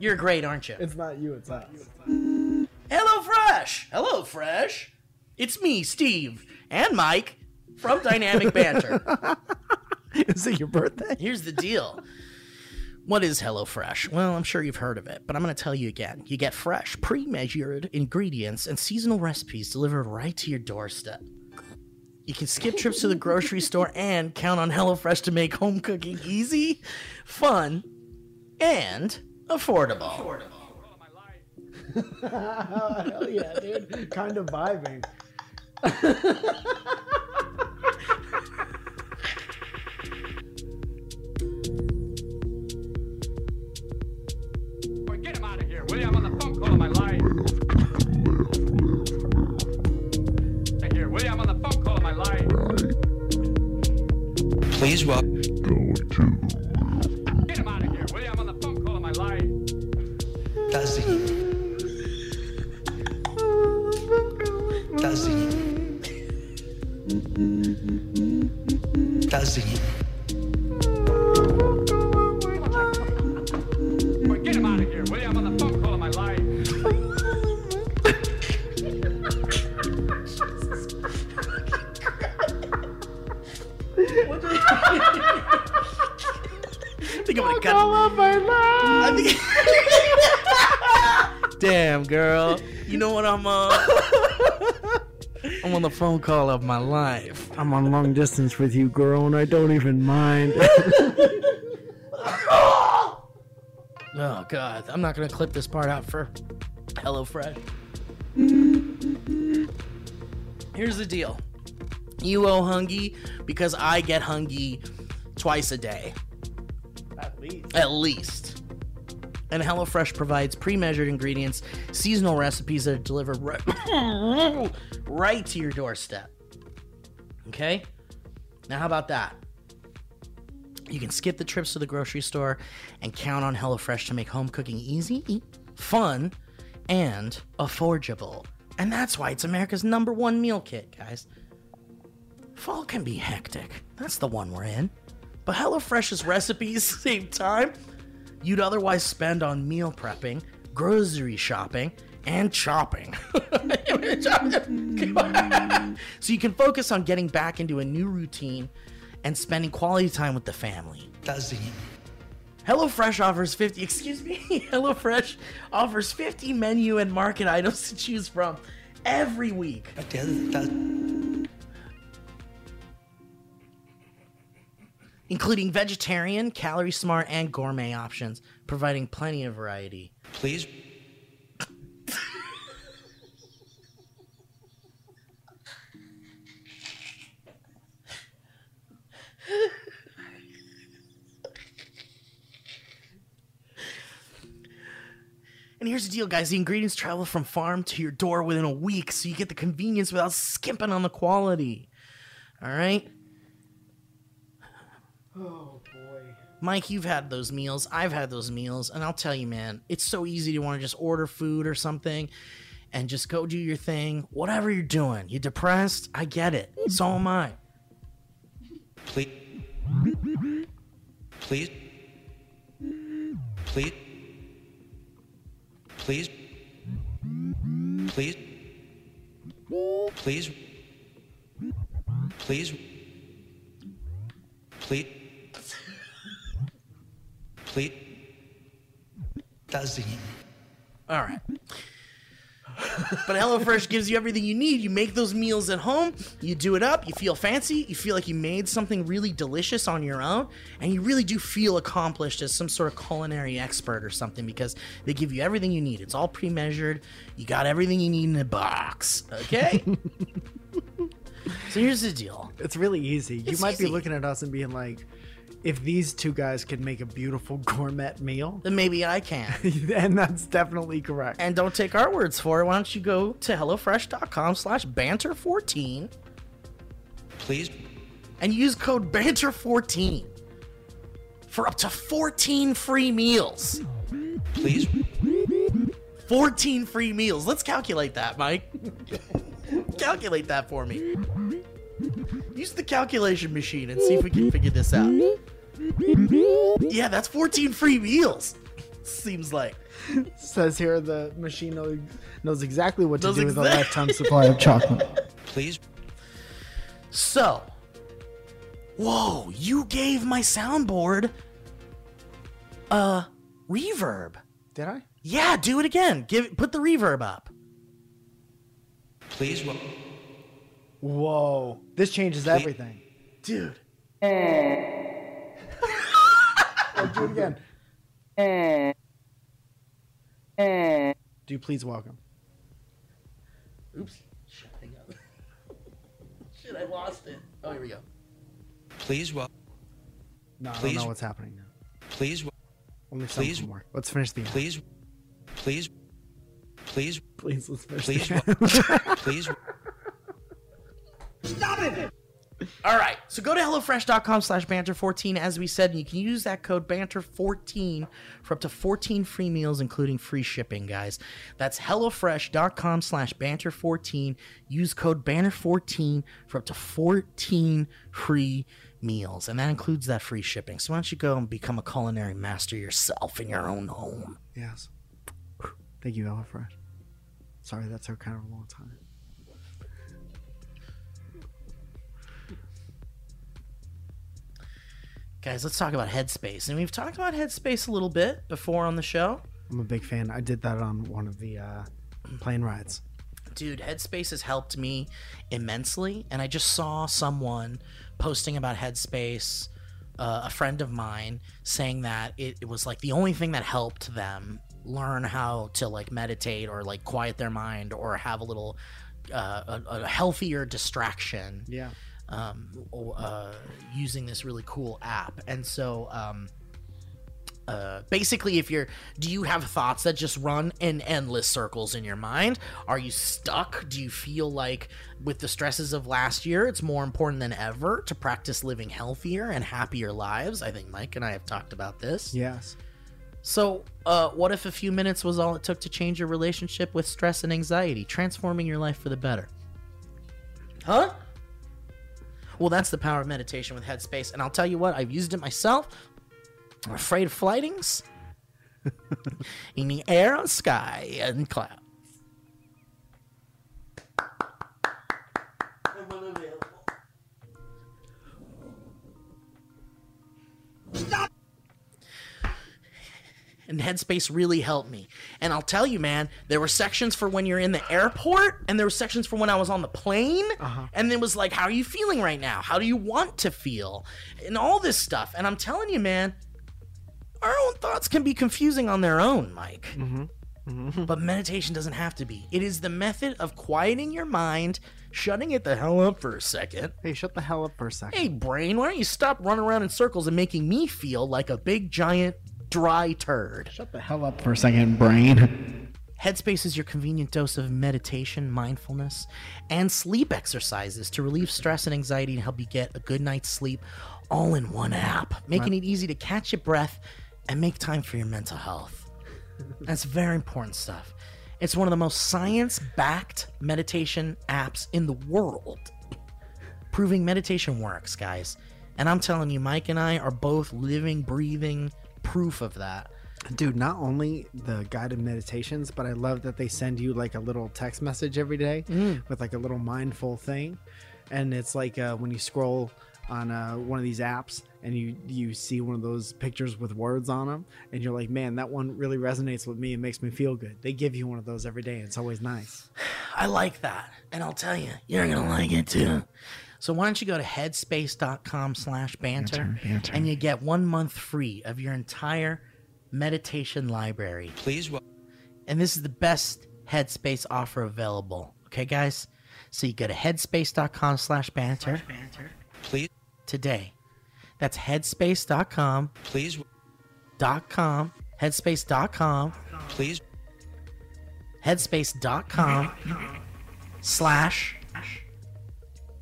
You're great, aren't you? It's not you, it's us. Hello Fresh. Hello Fresh. It's me, Steve, and Mike from Dynamic Banter. Is it your birthday? Here's the deal. What is HelloFresh? Well, I'm sure you've heard of it, but I'm going to tell you again. You get fresh, pre measured ingredients and seasonal recipes delivered right to your doorstep. You can skip trips to the grocery store and count on HelloFresh to make home cooking easy, fun, and affordable. Affordable. Hell yeah, dude. Kind of vibing. Please welcome. Get him out of here, will you? I'm on the phone calling my life. Dazzy. Dazzy. Dazzy. Boy, on the phone call of my life. I'm on long distance with you, girl, and I don't even mind. Oh god, I'm not gonna clip this part out for HelloFresh. Here's the deal. You owe Hungy because I get Hungy twice a day. At least. At least. And HelloFresh provides pre-measured ingredients, seasonal recipes that are delivered right, right to your doorstep. Okay? Now how about that? You can skip the trips to the grocery store and count on HelloFresh to make home cooking easy, fun, and affordable. And that's why it's America's number one meal kit, guys. Fall can be hectic. That's the one we're in. But HelloFresh's recipes save time you'd otherwise spend on meal prepping, grocery shopping, and chopping. so you can focus on getting back into a new routine and spending quality time with the family. Dazzy. HelloFresh offers 50, excuse me, HelloFresh offers 50 menu and market items to choose from every week. Including vegetarian, calorie smart, and gourmet options, providing plenty of variety. Please. And here's the deal, guys the ingredients travel from farm to your door within a week, so you get the convenience without skimping on the quality. All right? Oh boy. Mike, you've had those meals. I've had those meals. And I'll tell you, man, it's so easy to want to just order food or something and just go do your thing. Whatever you're doing, you're depressed. I get it. So am I. Please. Please. Please. Please. Please. Please. Please. Please. Please. Dazzy. All right. But HelloFresh gives you everything you need. You make those meals at home, you do it up, you feel fancy, you feel like you made something really delicious on your own, and you really do feel accomplished as some sort of culinary expert or something because they give you everything you need. It's all pre measured, you got everything you need in a box, okay? so here's the deal. It's really easy. You It's might be looking at us and being like, if these two guys could make a beautiful gourmet meal, Then maybe I can. and that's definitely correct. And don't take our words for it. Why don't you go to HelloFresh.com slash banter14 Please. and use code BANTER14 for up to 14 free meals. Please. 14 free meals. Let's calculate that, Mike. calculate that for me. Use the calculation machine and see if we can figure this out. Yeah, that's 14 free meals. Seems like. Says here the machine knows, knows exactly what to Knows do with a lifetime supply of chocolate. Please. So, whoa, you gave my soundboard a reverb. Did I? Yeah, do it again. Give put the reverb up. Please. wel- Whoa. This changes everything. Dude. Eh. Let's do it again. Eh. Do please welcome. Oops. Shit, hang on. Shit, I lost it. Oh, here we go. Please. welcome. No, I don't Please. know what's happening now. Please. wel- Only Please. more. Let's finish the end. Please. Please. Please. Please, let's finish Please. the wel- end. All right, so go to HelloFresh.com slash banter14, as we said, and you can use that code banter14 for up to 14 free meals, including free shipping, guys. That's HelloFresh.com slash banter14. Use code banter14 for up to 14 free meals, and that includes that free shipping. So why don't you go and become a culinary master yourself in your own home? yes. Thank you, HelloFresh. Sorry, that took kind of a long time. Guys, let's talk about Headspace. And we've talked about Headspace a little bit before on the show. I'm a big fan. I did that on one of the uh, plane rides. Dude, Headspace has helped me immensely. And I just saw someone posting about Headspace, uh, a friend of mine, saying that it, it was like the only thing that helped them learn how to like meditate or like quiet their mind or have a little uh, a, a healthier distraction Yeah. Um, uh, using this really cool app. And so, um, uh, basically, if you're, do you have thoughts that just run in endless circles in your mind? Are you stuck? Do you feel like with the stresses of last year, it's more important than ever to practice living healthier and happier lives? I think Mike and I have talked about this. Yes. So, uh, what if a few minutes was all it took to change your relationship with stress and anxiety, transforming your life for the better? Huh? Well, that's the power of meditation with Headspace, and I'll tell you what, I've used it myself. I'm afraid of flightings in the air, sky, and clouds. And Headspace really helped me. And I'll tell you, man, there were sections for when you're in the airport, and there were sections for when I was on the plane. Uh-huh. And it was like, how are you feeling right now? How do you want to feel? And all this stuff. And I'm telling you, man, our own thoughts can be confusing on their own, Mike. Mm-hmm. Mm-hmm. But meditation doesn't have to be. It is the method of quieting your mind, shutting it the hell up for a second. Hey, shut the hell up for a second. Hey, brain, why don't you stop running around in circles and making me feel like a big, giant, dry turd? Shut the hell up for a second, brain. Headspace is your convenient dose of meditation, mindfulness, and sleep exercises to relieve stress and anxiety and help you get a good night's sleep all in one app, making it easy to catch your breath and make time for your mental health. That's very important stuff. It's one of the most science backed meditation apps in the world, proving meditation works, guys. And I'm telling you, Mike and I are both living, breathing proof of that. Dude, not only the guided meditations, but I love that they send you like a little text message every day with like a little mindful thing. And it's like uh, when you scroll on uh, one of these apps, and you you see one of those pictures with words on them, and you're like, man, that one really resonates with me and makes me feel good. They give you one of those every day. and It's always nice. I like that. And I'll tell you, you're going to like it too. So why don't you go to headspace.com slash banter and you get one month free of your entire meditation library. Please wel- And this is the best Headspace offer available. Okay, guys? So you go to headspace.com slash banter please today. That's headspace.com please dot com headspace.com please headspace.com slash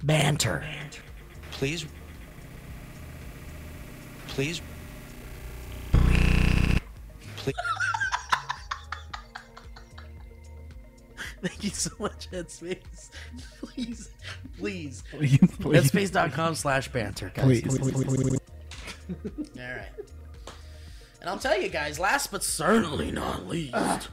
banter. please please please Thank you so much, Headspace. Please, please. Please, please, Headspace.com slash banter, guys. please, please, please. All right. And I'll tell you guys, last but certainly not least.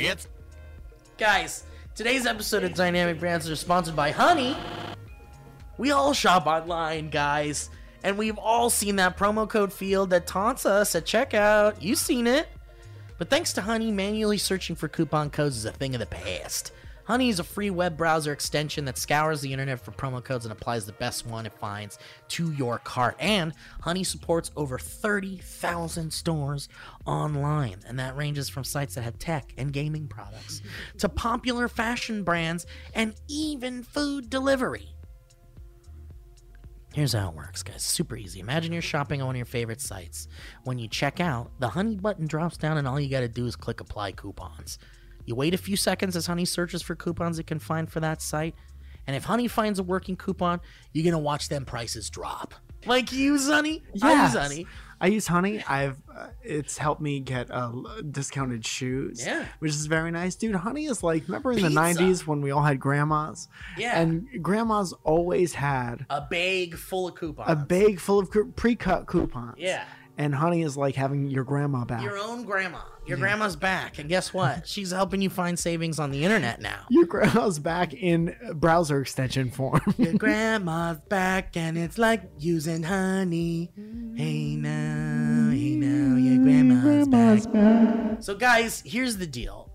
It's Guys, today's episode of Dynamic Banter is sponsored by Honey. We all shop online, guys, and we've all seen that promo code field that taunts us at checkout. You've seen it. But thanks to Honey, manually searching for coupon codes is a thing of the past. Honey is a free web browser extension that scours the internet for promo codes and applies the best one it finds to your cart. And Honey supports over 30,000 stores online, and that ranges from sites that have tech and gaming products to popular fashion brands and even food delivery. Here's how it works, guys. Super easy. Imagine you're shopping on one of your favorite sites. When you check out, the Honey button drops down, and all you got to do is click Apply Coupons. You wait a few seconds as Honey searches for coupons it can find for that site. And if Honey finds a working coupon, you're going to watch them prices drop. Like you use Honey? I use Honey. I use Honey. I've uh, it's helped me get uh, discounted shoes. Yeah. which is very nice, dude. Honey is like remember in the '90s when we all had grandmas. Yeah. and grandmas always had A bag full of coupons. a bag full of pre-cut coupons. Yeah. and Honey is like having your grandma back. Your own grandma. Your grandma's back. And guess what? She's helping you find savings on the internet now. Your grandma's back in browser extension form. Your grandma's back and it's like using honey. Hey now, hey now, your grandma's, back. So guys, here's the deal.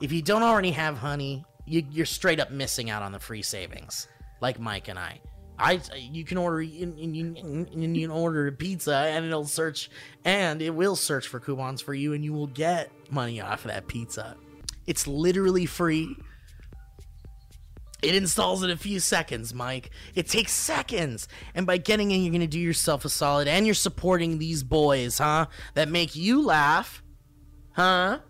If you don't already have honey, you, you're straight up missing out on the free savings, like Mike and I. I you can order you, you, you, you can order a pizza and it'll search and it will search for coupons for you and you will get money off of that pizza. It's literally free. It installs in a few seconds, Mike. It takes seconds. And by getting in, you're going to do yourself a solid and you're supporting these boys, huh? That make you laugh. Huh?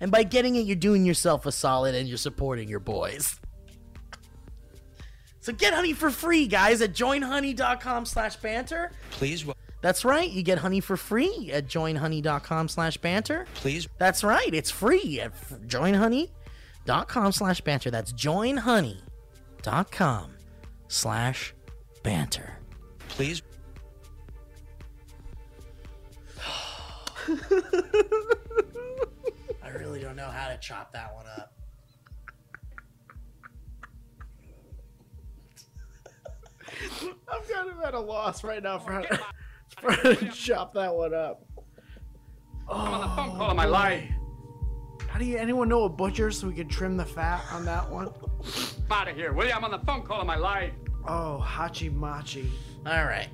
And by getting it, you're doing yourself a solid and you're supporting your boys. So get honey for free, guys, at joinhoney.com slash banter. please wel- That's right, you get honey for free at joinhoney.com slash banter. please That's right. It's free at f- joinhoney.com slash banter. That's joinhoney.com slash banter. please I really don't know how to chop that one up. I'm kind of at a loss right now for how to, for how to chop that one up. Oh, I'm on the oh, phone call of my life. How do you anyone know a butcher so we can trim the fat on that one? Out of here, will you? I'm on the phone call of my life. Oh, hachi machi. All right.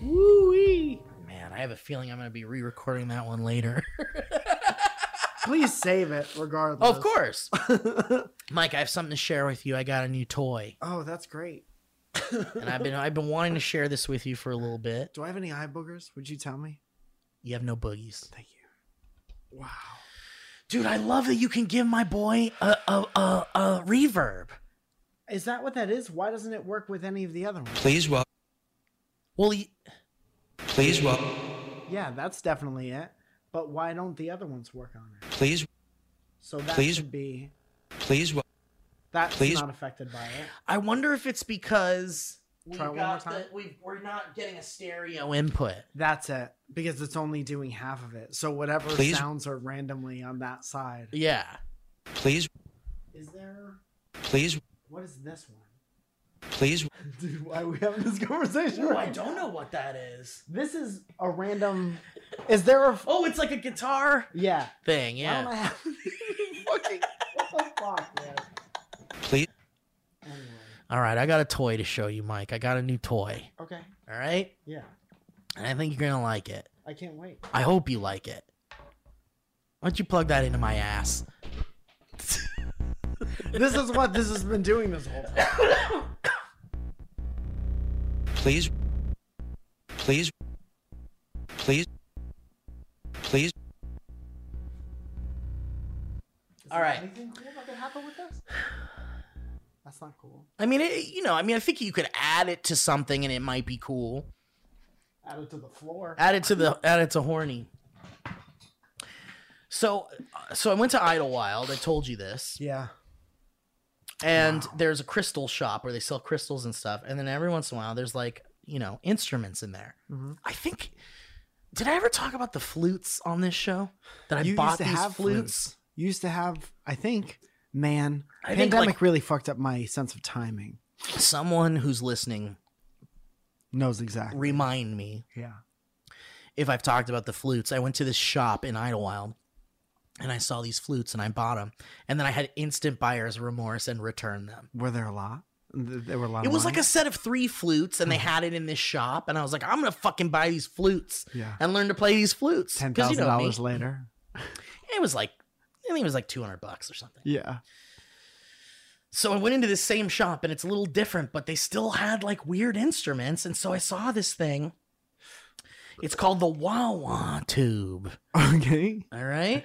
Woo wee. Man, I have a feeling I'm going to be re recording that one later. Please save it, regardless. of course. Mike, I have something to share with you. I got a new toy. Oh, that's great. And I've been I've been wanting to share this with you for a little bit. Do I have any eye boogers? Would you tell me? You have no boogies. Thank you. Wow. Dude, I love that you can give my boy a a, a, a reverb. Is that what that is? Why doesn't it work with any of the other ones? please wel- Well, y- please wel- Yeah, that's definitely it. But why don't the other ones work on it? please So that Please. should be please wel- that's Please. not affected by it. I wonder if it's because We've Try it one more got time. the, we've, we're not getting a stereo input. That's it. Because it's only doing half of it. So whatever Please? sounds are randomly on that side. Yeah. Please, Is there please, what is this one? Please, Dude, why are we having this conversation? Oh, I don't now? know what that is. This is a random is there a Oh, it's like a guitar yeah. thing. Why don't I Yeah. have fucking what the fuck, man? please, Anyway. All right, I got a toy to show you, Mike. I got a new toy. Okay. All right, Yeah. and I think you're gonna like it. I can't wait. I hope you like it. Why don't you plug that into my ass? This is what this has been doing this whole time. Please, please, please, please, Is All. Anything cool that could happen with this? That's not cool. I mean, it, you know, I mean, I think you could add it to something and it might be cool. Add it to the floor. Add it to the add it to horny. So, uh, so I went to Idlewild. I told you this, Yeah. And there's a crystal shop where they sell crystals and stuff. And then every once in a while, there's like you know instruments in there. Mhm. I think. Did I ever talk about the flutes on this show? That I you bought used to these have flutes. You used to have, I think, man, I think, pandemic like- really fucked up my sense of timing. Someone who's listening, Knows exactly. remind me yeah. if I've talked about the flutes. I went to this shop in Idlewild and I saw these flutes and I bought them. And then I had instant buyer's remorse and returned them. Were there a lot? There were a lot. It was like a set of three flutes and they hmm. had it in this shop. And I was like, I'm going to fucking buy these flutes yeah. and learn to play these flutes. Ten you thousand know me. dollars later. It was like, I think it was like 200 bucks or something. Yeah. So I went into this same shop and it's a little different, but they still had like weird instruments. And so I saw this thing. It's called the wah tube. Okay. All right.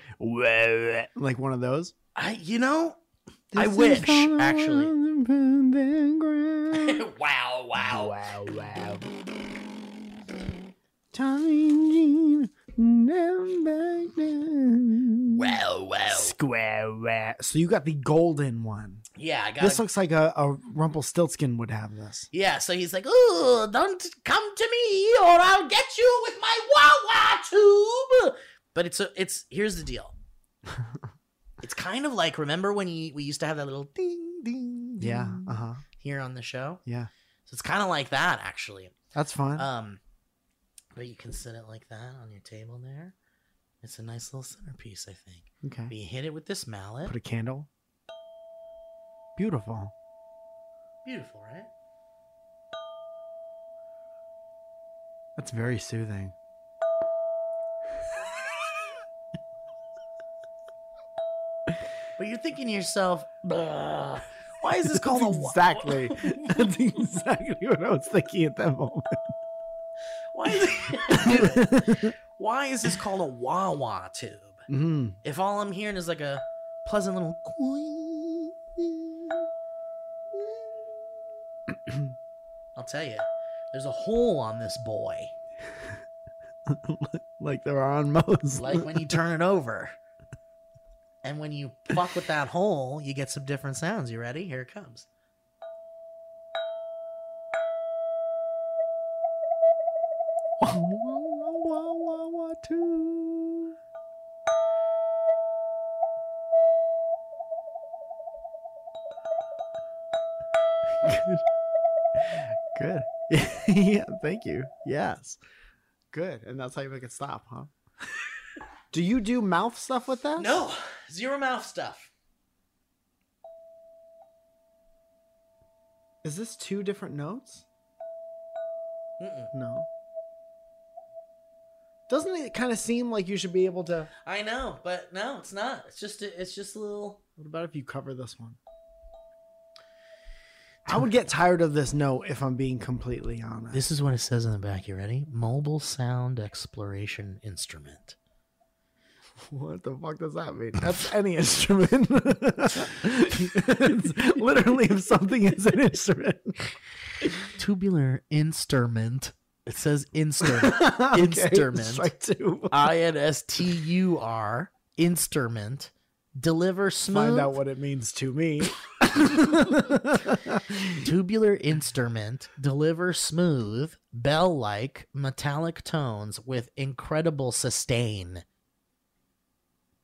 Like one of those. I, you know, I This wish, actually. wow, wow. wow, wow. Changing down back down. Wow, wow. Square. So you got the golden one. Yeah, I got This looks like a, a Rumpelstiltskin would have this. Yeah, so he's like, "Ooh, don't come to me, or I'll get you with my wah wah tube." But it's a, it's here's the deal. it's kind of like remember when you, we used to have that little ding ding, ding Yeah. Uh huh. here on the show. Yeah. So it's kind of like that actually. That's fun. Um, but you can set it like that on your table there. It's a nice little centerpiece, I think. okay. But you hit it with this mallet. Put a candle. Beautiful. Beautiful, right? That's very soothing. But you're thinking to yourself, why is this called a wa- exactly. That's exactly what I was thinking at that moment. Why is, it, why is this called a wah wah tube? hmm If all I'm hearing is like a pleasant little. I'll tell you, there's a hole on this boy, like there are on most. like when you turn it over. And when you fuck with that hole, you get some different sounds. You ready? Here it comes. Good. Good. yeah, thank you. Yes. Good. And that's how you make it stop, huh? do you do mouth stuff with that? No, zero mouth stuff. Is this two different notes? Mm-mm. No. Doesn't it kind of seem like you should be able to? I know, but no, it's not. It's just a, it's just a little. What about if you cover this one? I would get tired of this note if I'm being completely honest. This is what it says in the back. You ready? Mobile sound exploration instrument. What the fuck does that mean? That's any instrument. literally if something is an instrument. Tubular instrument. It says instrument. Okay, Instrument. Two. I N S T U R instrument. Deliver smooth. Find out what it means to me. Tubular instrument deliver smooth, bell-like, metallic tones with incredible sustain.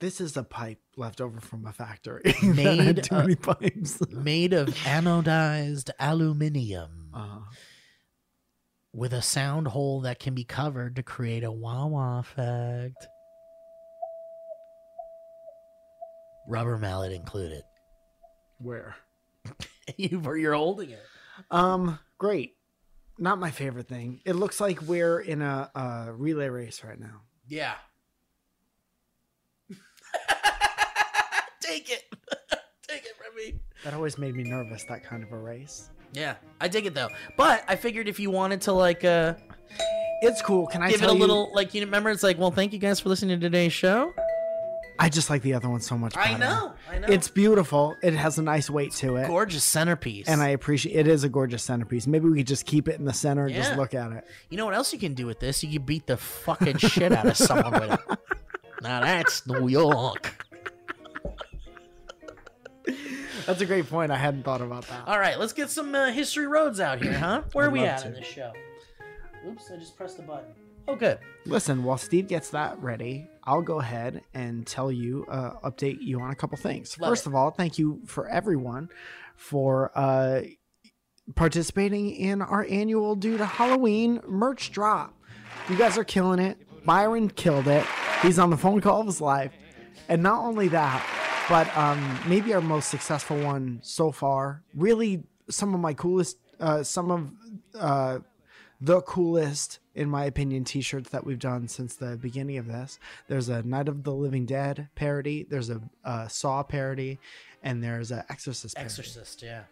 This is a pipe left over from a factory. Made too of- many pipes. Made of anodized aluminium Uh, with a sound hole that can be covered to create a wah-wah effect. Rubber mallet included. where? you, you're holding it. Um, great. Not my favorite thing. It looks like we're in a, a relay race right now. Yeah. Take it. Take it from me. That always made me nervous. That kind of a race. Yeah, I dig it though. But I figured if you wanted to like uh It's cool. Can I give it tell a you- little like you remember it's like, well, thank you guys for listening to today's show. I just like the other one so much. I know. I know. It's beautiful. It has a nice weight to it. gorgeous centerpiece. and I appreciate it is a gorgeous centerpiece. Maybe we could just keep it in the center and just look at it. You know what else you can do with this? You can beat the fucking shit out of someone with it. Now that's New York. That's a great point. I hadn't thought about that. All right, let's get some uh, history roads out here, huh? Where are I'd we at to. in this show? Oops, I just pressed the button. Oh, good. Listen, while Steve gets that ready, I'll go ahead and tell you, uh, update you on a couple things. Love First it. of all, thank you for everyone for uh, participating in our annual Due to Halloween merch drop. You guys are killing it. Byron killed it. He's on the phone call of his life. And not only that, but um, maybe our most successful one so far. Really, some of my coolest, uh, some of uh, the coolest, in my opinion, t-shirts that we've done since the beginning of this. There's a Night of the Living Dead parody. There's a, uh Saw parody, and there's a Exorcist parody. Exorcist, yeah.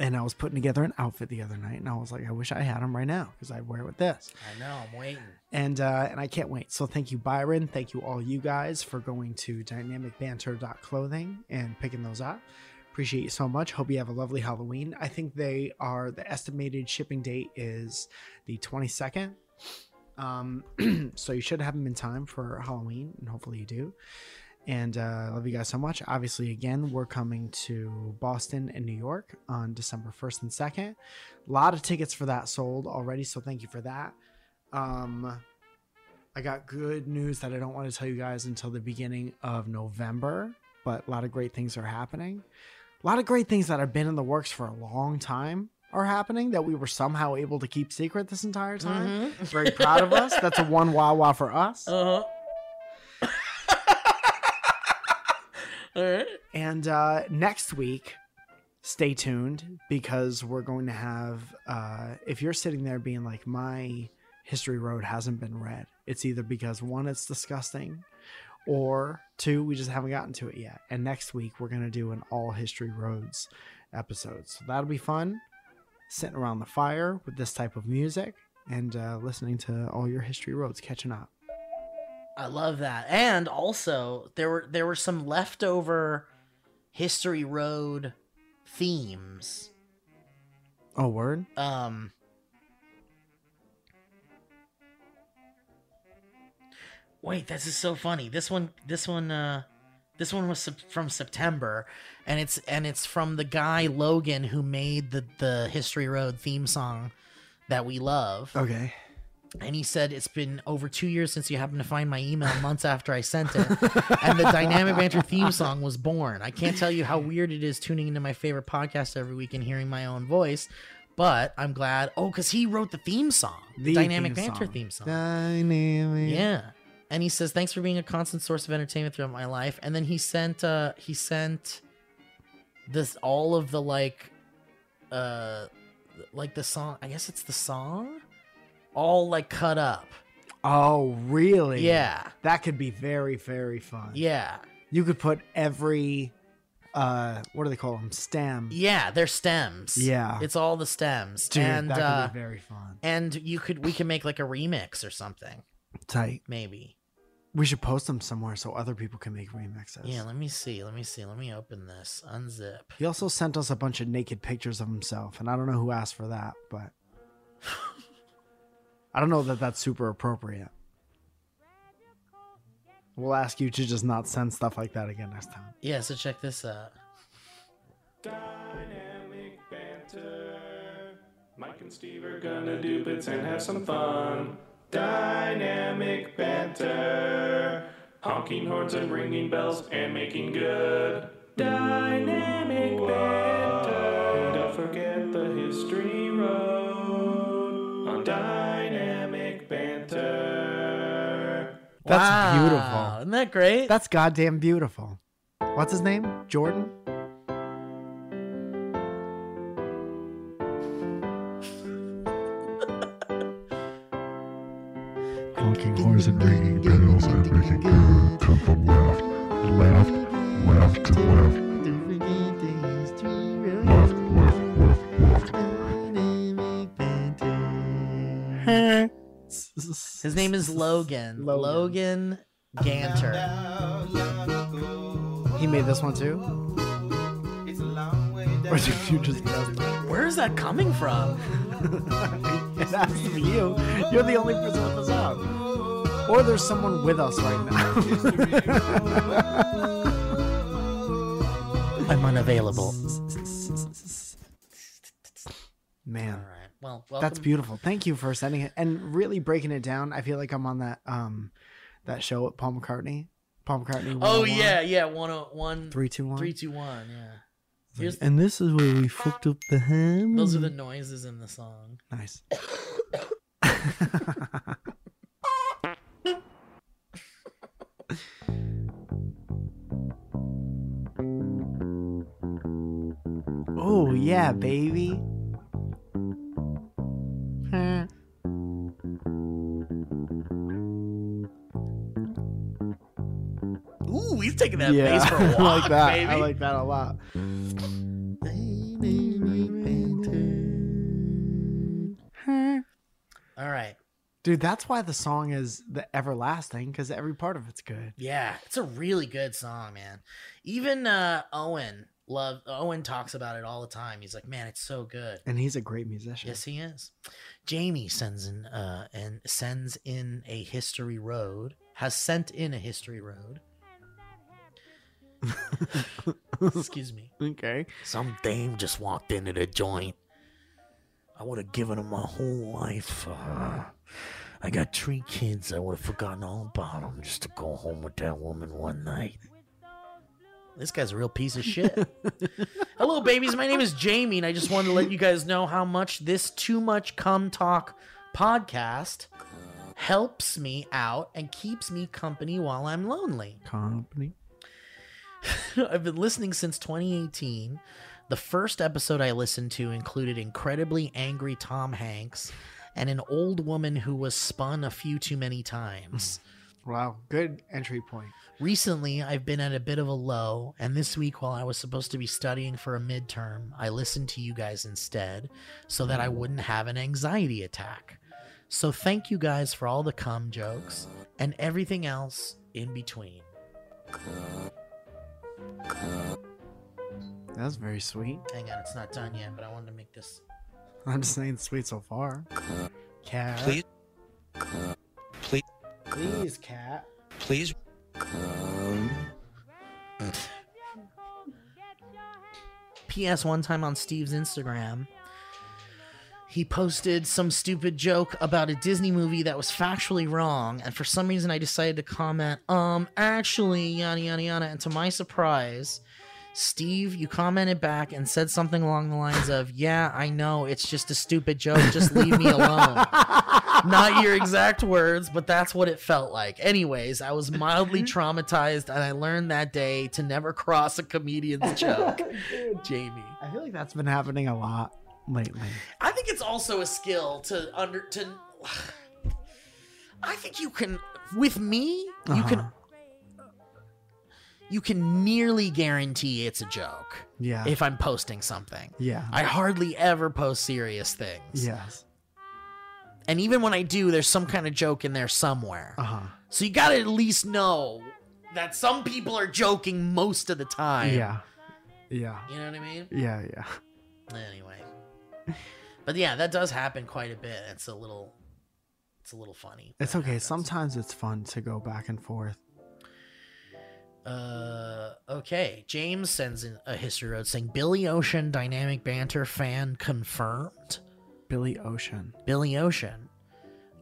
And I was putting together an outfit the other night, and I was like, I wish I had them right now because I'd wear it with this. I know, I'm waiting. And uh, and I can't wait. So thank you, Byron. Thank you all you guys for going to dynamicbanter.clothing and picking those up. Appreciate you so much. Hope you have a lovely Halloween. I think they are the estimated shipping date is the 22nd. Um, so you should have them in time for Halloween, and hopefully you do. And uh, love you guys so much. Obviously, again, we're coming to Boston and New York on December 1st and 2nd. A lot of tickets for that sold already, so thank you for that. Um, I got good news that I don't want to tell you guys until the beginning of November, but a lot of great things are happening. A lot of great things that have been in the works for a long time are happening that we were somehow able to keep secret this entire time. Very proud of us. That's a one wow wow for us. Uh-huh. And uh, next week, stay tuned because we're going to have. Uh, if you're sitting there being like, my history road hasn't been read, it's either because one, it's disgusting, or two, we just haven't gotten to it yet. And next week, we're going to do an all history roads episode. So that'll be fun. Sitting around the fire with this type of music and uh, listening to all your history roads catching up. I love that. And also, there were there were some leftover History Road themes. Oh, word? Um Wait, this is so funny. This one this one uh this one was from September and it's and it's from the guy Logan who made the the History Road theme song that we love. Okay. And he said it's been over two years since you happened to find my email months after I sent it. and the Dynamic Banter theme song was born. I can't tell you how weird it is tuning into my favorite podcast every week and hearing my own voice, but I'm glad. Oh, because he wrote the theme song, the, Dynamic theme Banter song. theme song. Dynamic. Yeah. And he says, "Thanks for being a constant source of entertainment throughout my life." And then he sent, uh, he sent this all of the like, uh, like the song. I guess it's the song, all like cut up. Oh, really? Yeah. That could be very, very fun. Yeah. You could put every, uh, what do they call them? Stem. Yeah, they're stems. Yeah. It's all the stems. Dude, and that could uh, be very fun. and you could we can make like a remix or something, Tight. maybe. We should post them somewhere so other people can make remixes. Yeah, let me see. Let me see. Let me open this. Unzip. He also sent us a bunch of naked pictures of himself, and I don't know who asked for that, but I don't know that that's super appropriate. We'll ask you to just not send stuff like that again next time. Yeah, so check this out. Dynamic banter. Mike and Steve are gonna do bits and have some fun. Dynamic banter. Honking horns and ringing bells and making good. Dynamic banter. Don't forget the history road on Dynamic That's Wow. beautiful. Isn't that great? That's goddamn beautiful. What's his name? Jordan? Honking horns and ringing bells and making good. Turn from left, left, left to left. Left, left, name is Logan. Logan, Ganter. He made this one too? Or did you just? Where is that coming from? It has to be you. You're the only person with this out. Or there's someone with us right now. I'm unavailable. All right. Well, That's beautiful. Thank you for sending it and really breaking it down. I feel like I'm on that um that show at Paul McCartney. Paul McCartney. Oh yeah, yeah. One oh one. Three, two, one. Three, two, one. Yeah. Here's And this is where we fucked up the ham. those are the noises in the song. Nice. oh yeah, baby. Ooh, he's taking that yeah, bass for a I walk, like that. baby. I like that a lot. All right. Dude, that's why the song is the everlasting because every part of it's good. Yeah, it's a really good song, man. Even uh Owen love Owen talks about it all the time. He's like, "Man, it's so good." And he's a great musician. Yes, he is. Jamie sends in uh and sends in a history road. Has sent in a history road. Excuse me. Okay. Some dame just walked into the joint. I would have given him my whole life. Uh, I got three kids. I would have forgotten all about them just to go home with that woman one night. This guy's a real piece of shit. Hello, babies. My name is Jamie, and I just wanted to let you guys know how much this Too Much Come Talk podcast helps me out and keeps me company while I'm lonely. Company. I've been listening since 2018. The first episode I listened to included incredibly angry Tom Hanks and an old woman who was spun a few too many times. Wow. Good entry point. Recently, I've been at a bit of a low, and this week, while I was supposed to be studying for a midterm, I listened to you guys instead so that I hmm. wouldn't have an anxiety attack. So, thank you guys for all the cum jokes and everything else in between. That's very sweet. Hang on, it's not done yet, but I wanted to make this. I'm just saying sweet so far. Cat. Please, please, Please, cat. please. P.S. One time on Steve's Instagram, he posted some stupid joke about a Disney movie that was factually wrong, and for some reason I decided to comment, um, actually, yada yada yada. And to my surprise, Steve, you commented back and said something along the lines of, Yeah, I know, it's just a stupid joke, just leave me alone. Not your exact words, but that's what it felt like. Anyways, I was mildly traumatized, and I learned that day to never cross a comedian's oh, joke. Jamie. I feel like that's been happening a lot lately. I think it's also a skill to under to. I think you can with me. You can. Uh-huh. Uh-huh. You can nearly guarantee it's a joke Yeah. if I'm posting something. yeah. I hardly ever post serious things. yes. And even when I do, there's some kind of joke in there somewhere. Uh huh. So you gotta at least know that some people are joking most of the time. Yeah. Yeah. You know what I mean? Yeah. Yeah. Anyway. But yeah, that does happen quite a bit. It's a little it's a little funny. It's okay. Sometimes it's fun to go back and forth. Uh okay. James sends in a history road saying Billy Ocean dynamic banter fan confirmed. Billy Ocean. Billy Ocean.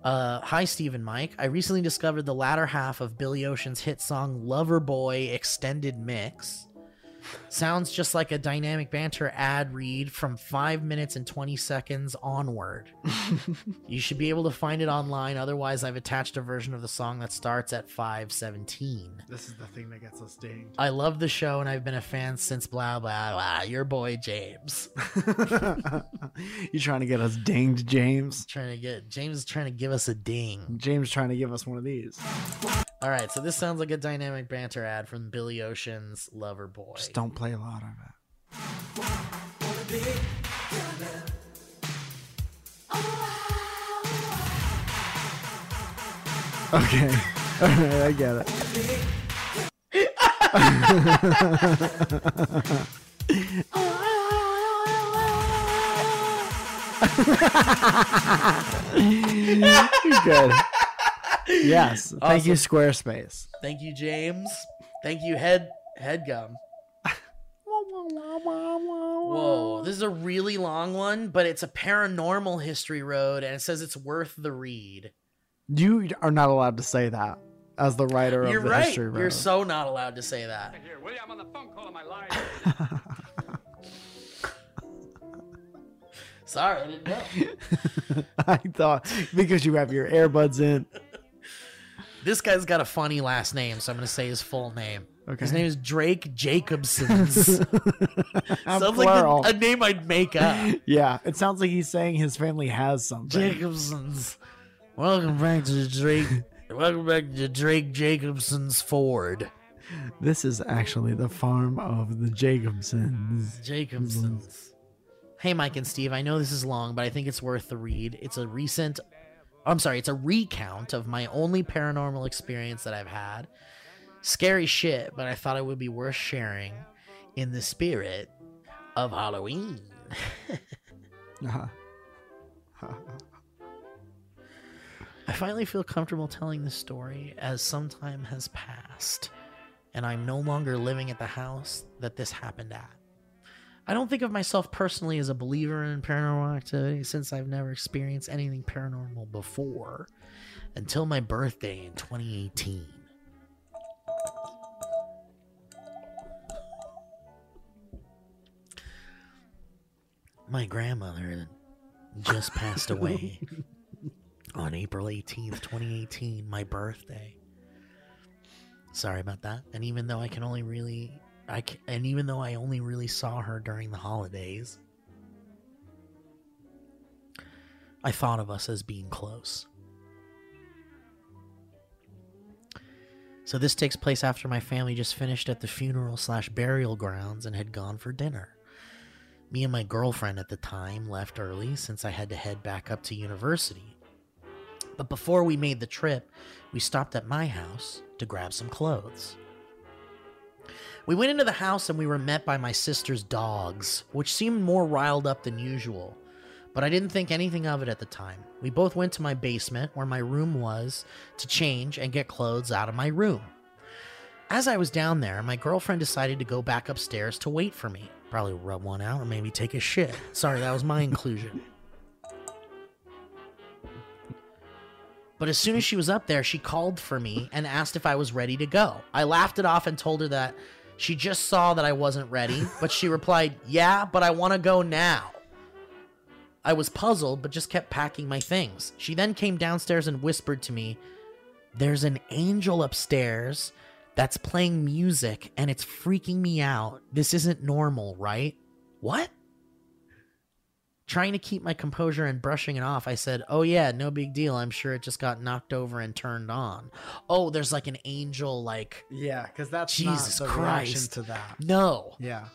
Uh, hi, Steve and Mike. I recently discovered the latter half of Billy Ocean's hit song Lover Boy Extended Mix. Sounds just like a dynamic banter ad read from 5 minutes and 20 seconds onward. you should be able to find it online, otherwise, I've attached a version of the song that starts at 517. This is the thing that gets us dinged. I love the show and I've been a fan since blah blah blah. Your boy James. You're trying to get us dinged, James? Trying to get James is trying to give us a ding. James trying to give us one of these. All right, so this sounds like a dynamic banter ad from Billy Ocean's Lover Boy. Just don't play a lot of it. Okay. All right, I get it. Good. Yes. Thank you, Squarespace. Thank you, James. Thank you, Head Headgum. Whoa, this is a really long one, but it's a paranormal history road, and it says it's worth the read. You are not allowed to say that as the writer of You're the right. history road. You're so not allowed to say that. William, on the phone calling my line. Sorry, I didn't know. I thought because you have your earbuds in. This guy's got a funny last name, so I'm going to say his full name. Okay. His name is Drake Jacobsons. Sounds plural. like a, a name I'd make up. Yeah, it sounds like he's saying his family has something. Jacobsons. Welcome back to Drake. Welcome back to Drake Jacobson's Ford. This is actually the farm of the Jacobsons. Jacobsons. Hey, Mike and Steve, I know this is long, but I think it's worth the read. It's a recent, I'm sorry, it's a recount of my only paranormal experience that I've had. Scary shit, but I thought it would be worth sharing in the spirit of Halloween. Uh-huh. I finally feel comfortable telling this story as some time has passed, and I'm no longer living at the house that this happened at. I don't think of myself personally as a believer in paranormal activity since I've never experienced anything paranormal before until my birthday in 2018. My grandmother just passed away on April 18th, 2018, my birthday. Sorry about that. And even though I can only really I and even though I only really saw her during the holidays, I thought of us as being close. So this takes place after my family just finished at the funeral slash burial grounds and had gone for dinner. Me and my girlfriend at the time left early since I had to head back up to university. But before we made the trip, we stopped at my house to grab some clothes. We went into the house and we were met by my sister's dogs, which seemed more riled up than usual. But I didn't think anything of it at the time. We both went to my basement, where my room was, to change and get clothes out of my room. As I was down there, my girlfriend decided to go back upstairs to wait for me. Probably rub one out or maybe take a shit. Sorry, that was my inclusion. But as soon as she was up there, she called for me and asked if I was ready to go. I laughed it off and told her that she just saw that I wasn't ready, but she replied, Yeah, but I want to go now. I was puzzled, but just kept packing my things. She then came downstairs and whispered to me, There's an angel upstairs that's playing music and it's freaking me out. This isn't normal, right? What? Trying to keep my composure and brushing it off, I said, Oh, yeah, no big deal. I'm sure it just got knocked over and turned on. Oh, there's like an angel, like, Yeah, because that's Jesus not the reaction Christ. to that. no. Yeah.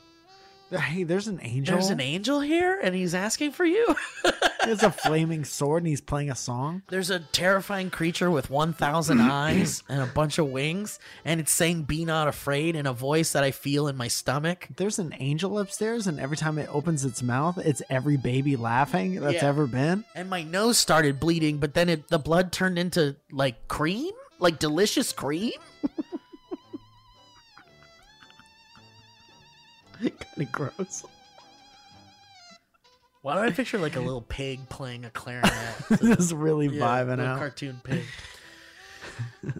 Hey, there's an angel. There's an angel here and he's asking for you? There's a flaming sword and he's playing a song. There's a terrifying creature with 1,000 eyes and a bunch of wings, and it's saying, Be not afraid, in a voice that I feel in my stomach. There's an angel upstairs, and every time it opens its mouth, it's every baby laughing that's Yeah. ever been. And my nose started bleeding, but then it, the blood turned into like cream? Like delicious cream? kind of gross. Why do I picture like a little pig playing a clarinet? Just really Yeah, vibing out. cartoon pig.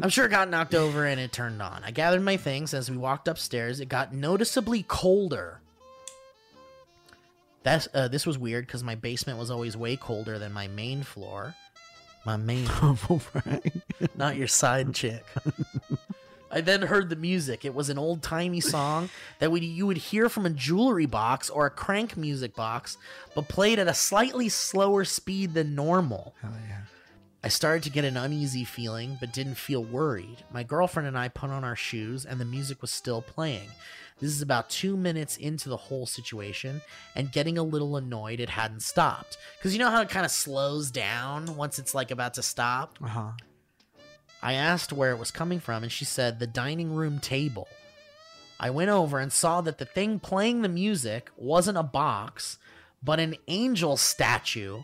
I'm sure it got knocked over and it turned on. I gathered my things as we walked upstairs. It got noticeably colder. That's uh, this was weird because my basement was always way colder than my main floor. My main, not your side chick. I then heard the music. It was an old timey song that would you would hear from a jewelry box or a crank music box, but played at a slightly slower speed than normal. Hell yeah. I started to get an uneasy feeling, but didn't feel worried. My girlfriend and I put on our shoes, and the music was still playing. This is about two minutes into the whole situation, and getting a little annoyed it hadn't stopped. Because you know how it kind of slows down once it's like about to stop? Uh huh. I asked where it was coming from, and she said the dining room table. I went over and saw that the thing playing the music wasn't a box, but an angel statue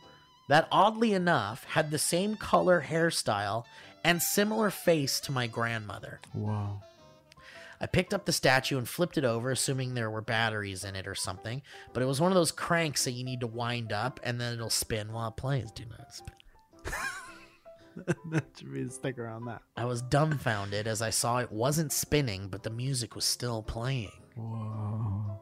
that, oddly enough, had the same color hairstyle and similar face to my grandmother. Wow. I picked up the statue and flipped it over, assuming there were batteries in it or something, but it was one of those cranks that you need to wind up and then it'll spin while it plays. Do not spin. that should be a sticker on that. I was dumbfounded as I saw it wasn't spinning, but the music was still playing. Whoa.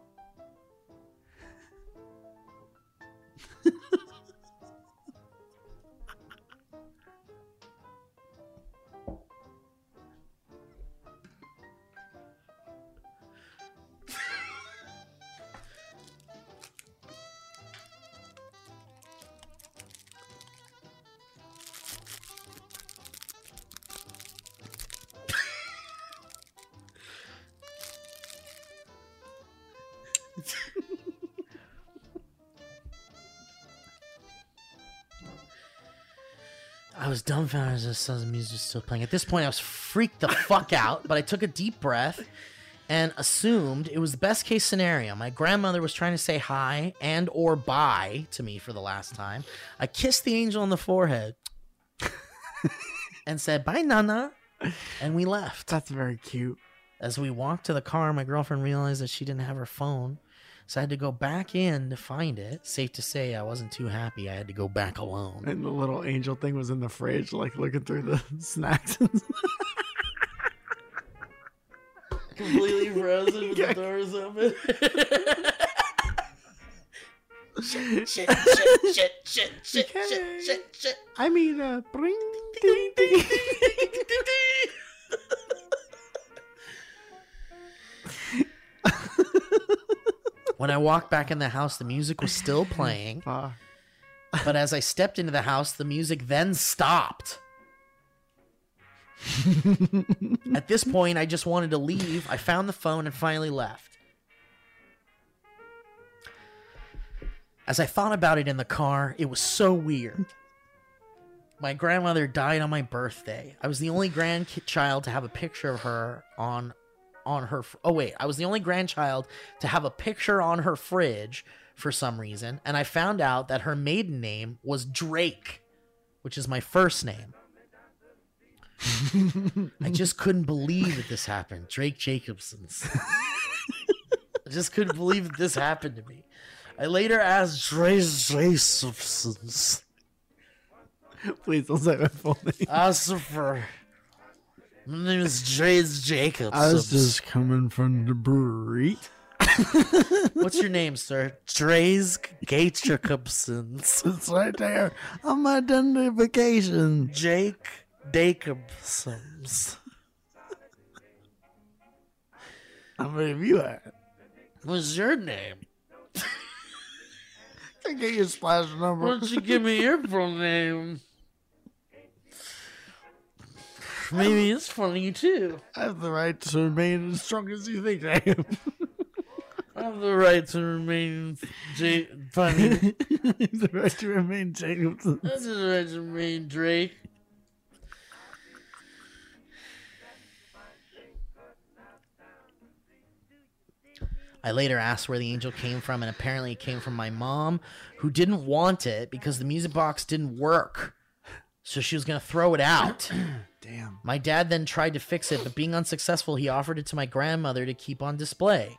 Was dumbfounded as the music was still playing. At this point, I was freaked the fuck out, but I took a deep breath and assumed it was the best case scenario. My grandmother was trying to say hi and or bye to me for the last time. I kissed the angel on the forehead and said, "Bye, Nana," and we left. That's very cute. As we walked to the car, my girlfriend realized that she didn't have her phone. So I had to go back in to find it. Safe to say, I wasn't too happy. I had to go back alone. And the little angel thing was in the fridge, like looking through the snacks. Completely frozen with the doors open. shit, shit, shit, shit, shit, shit, shit, shit, shit. I mean, uh, bring, ding, ding, ding, ding, ding, ding. When I walked back in the house, the music was still playing. But as I stepped into the house, the music then stopped. At this point, I just wanted to leave. I found the phone and finally left. As I thought about it in the car, it was so weird. My grandmother died on my birthday. I was the only grandchild to have a picture of her on on her fr- Oh wait, I was the only grandchild to have a picture on her fridge for some reason, and I found out that her maiden name was Drake, which is my first name. I just couldn't believe that this happened. Drake Jacobson's. I just couldn't believe that this happened to me. I later asked Drake Jacobson's. Please don't say my full name. Asked for. My name is Dre's Jacobs. I was just coming from the brewery. What's your name, sir? Dre's Jacobson's. It's right there on my identification. Jake Jacobson's. How many of you at? What's your name? I Can I get your splash number? Why don't you give me your full name? Maybe it's funny too. I have the right to remain as strong as you think I am. I have the right to remain J- funny. the right to remain Jacobson. I have the right to remain Drake. I later asked where the angel came from, and apparently it came from my mom, who didn't want it because the music box didn't work. So she was going to throw it out. Damn. My dad then tried to fix it, but being unsuccessful, he offered it to my grandmother to keep on display.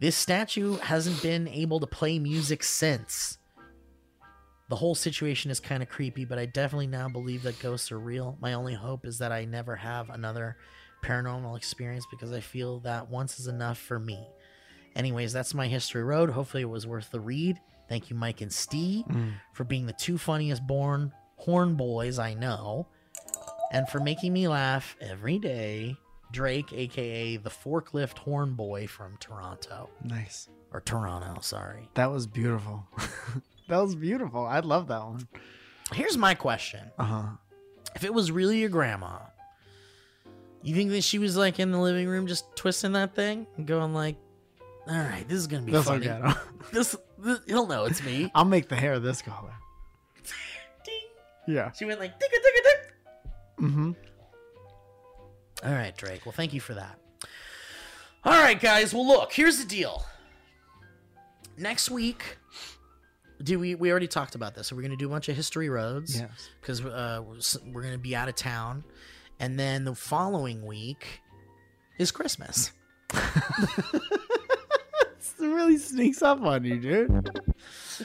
This statue hasn't been able to play music since. The whole situation is kind of creepy, but I definitely now believe that ghosts are real. My only hope is that I never have another paranormal experience because I feel that once is enough for me. Anyways, that's my history road. Hopefully, it was worth the read. Thank you, Mike and Steve, mm. for being the two funniest born horn boys I know, and for making me laugh every day. Drake, aka the forklift horn boy from Toronto Nice. or Toronto. Sorry. That was beautiful. that was beautiful. I love that one. Here's my question: Uh huh. If it was really your grandma, you think that she was like in the living room just twisting that thing and going like, "All right, this is gonna be That's funny." okay. This, this he'll know it's me. I'll make the hair this color. Ding. Yeah. She went like, "Tick tick tick." Mm-hmm. All right, Drake. Well, thank you for that. All right, guys. Well, look, here's the deal. Next week, do we we already talked about this? So we're gonna do a bunch of history roads. Yes. Because uh, we're, we're gonna be out of town, and then the following week is Christmas. It really sneaks up on you, dude.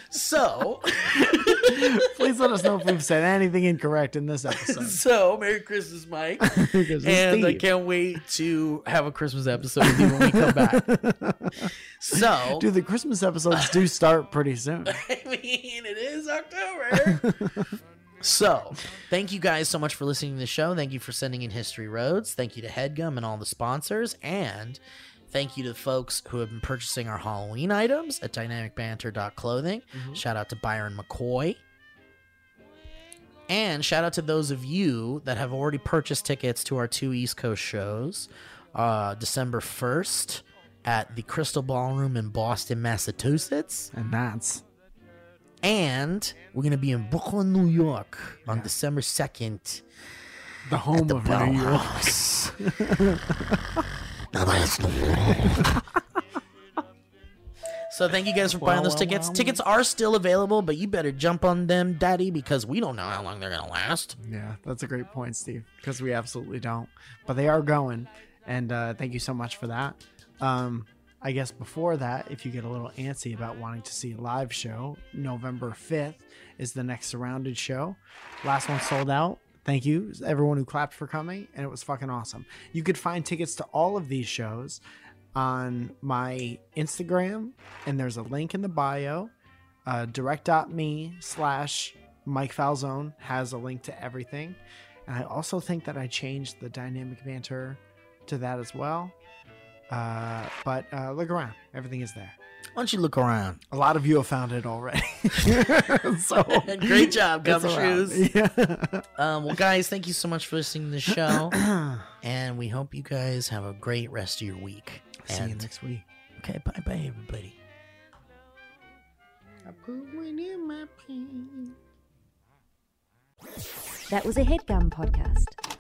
So, Please let us know if we've said anything incorrect in this episode. so Merry Christmas, Mike. And I can't wait to have a Christmas episode with you when we come back. So, Dude, the Christmas episodes do start pretty soon. I mean, it is October. so, thank you guys so much for listening to the show. Thank you for sending in History Roads. Thank you to Headgum and all the sponsors. And thank you to the folks who have been purchasing our Halloween items at dynamicbanter.clothing. Shout out to Byron McCoy. And shout out to those of you that have already purchased tickets to our two East Coast shows. Uh, December 1st at the Crystal Ballroom in Boston, Massachusetts. And that's And we're going to be in Brooklyn, New York on December 2nd. the home the of Bell New York. House. Now that's the law. So thank you guys for buying those tickets. Tickets are still available, but you better jump on them, Daddy, because we don't know how long they're going to last. Yeah, that's a great point, Steve, because we absolutely don't. But they are going, and uh, thank you so much for that. Um, I guess before that, if you get a little antsy about wanting to see a live show, November 5th is the next Surrounded show. Last one sold out. Thank you, everyone who clapped for coming, and it was fucking awesome. You could find tickets to all of these shows on my Instagram, and there's a link in the bio. Uh, direct.me slash Mike Falzone has a link to everything. And I also think that I changed the dynamic banter to that as well. Uh, but uh, look around, everything is there. Why don't you look around? A lot of you have found it already. so Great job. Gumshoes. Yeah. Um, well, guys, thank you so much for listening to the show. and we hope you guys have a great rest of your week. See you next week. Okay, bye bye, everybody. That was a headgum podcast.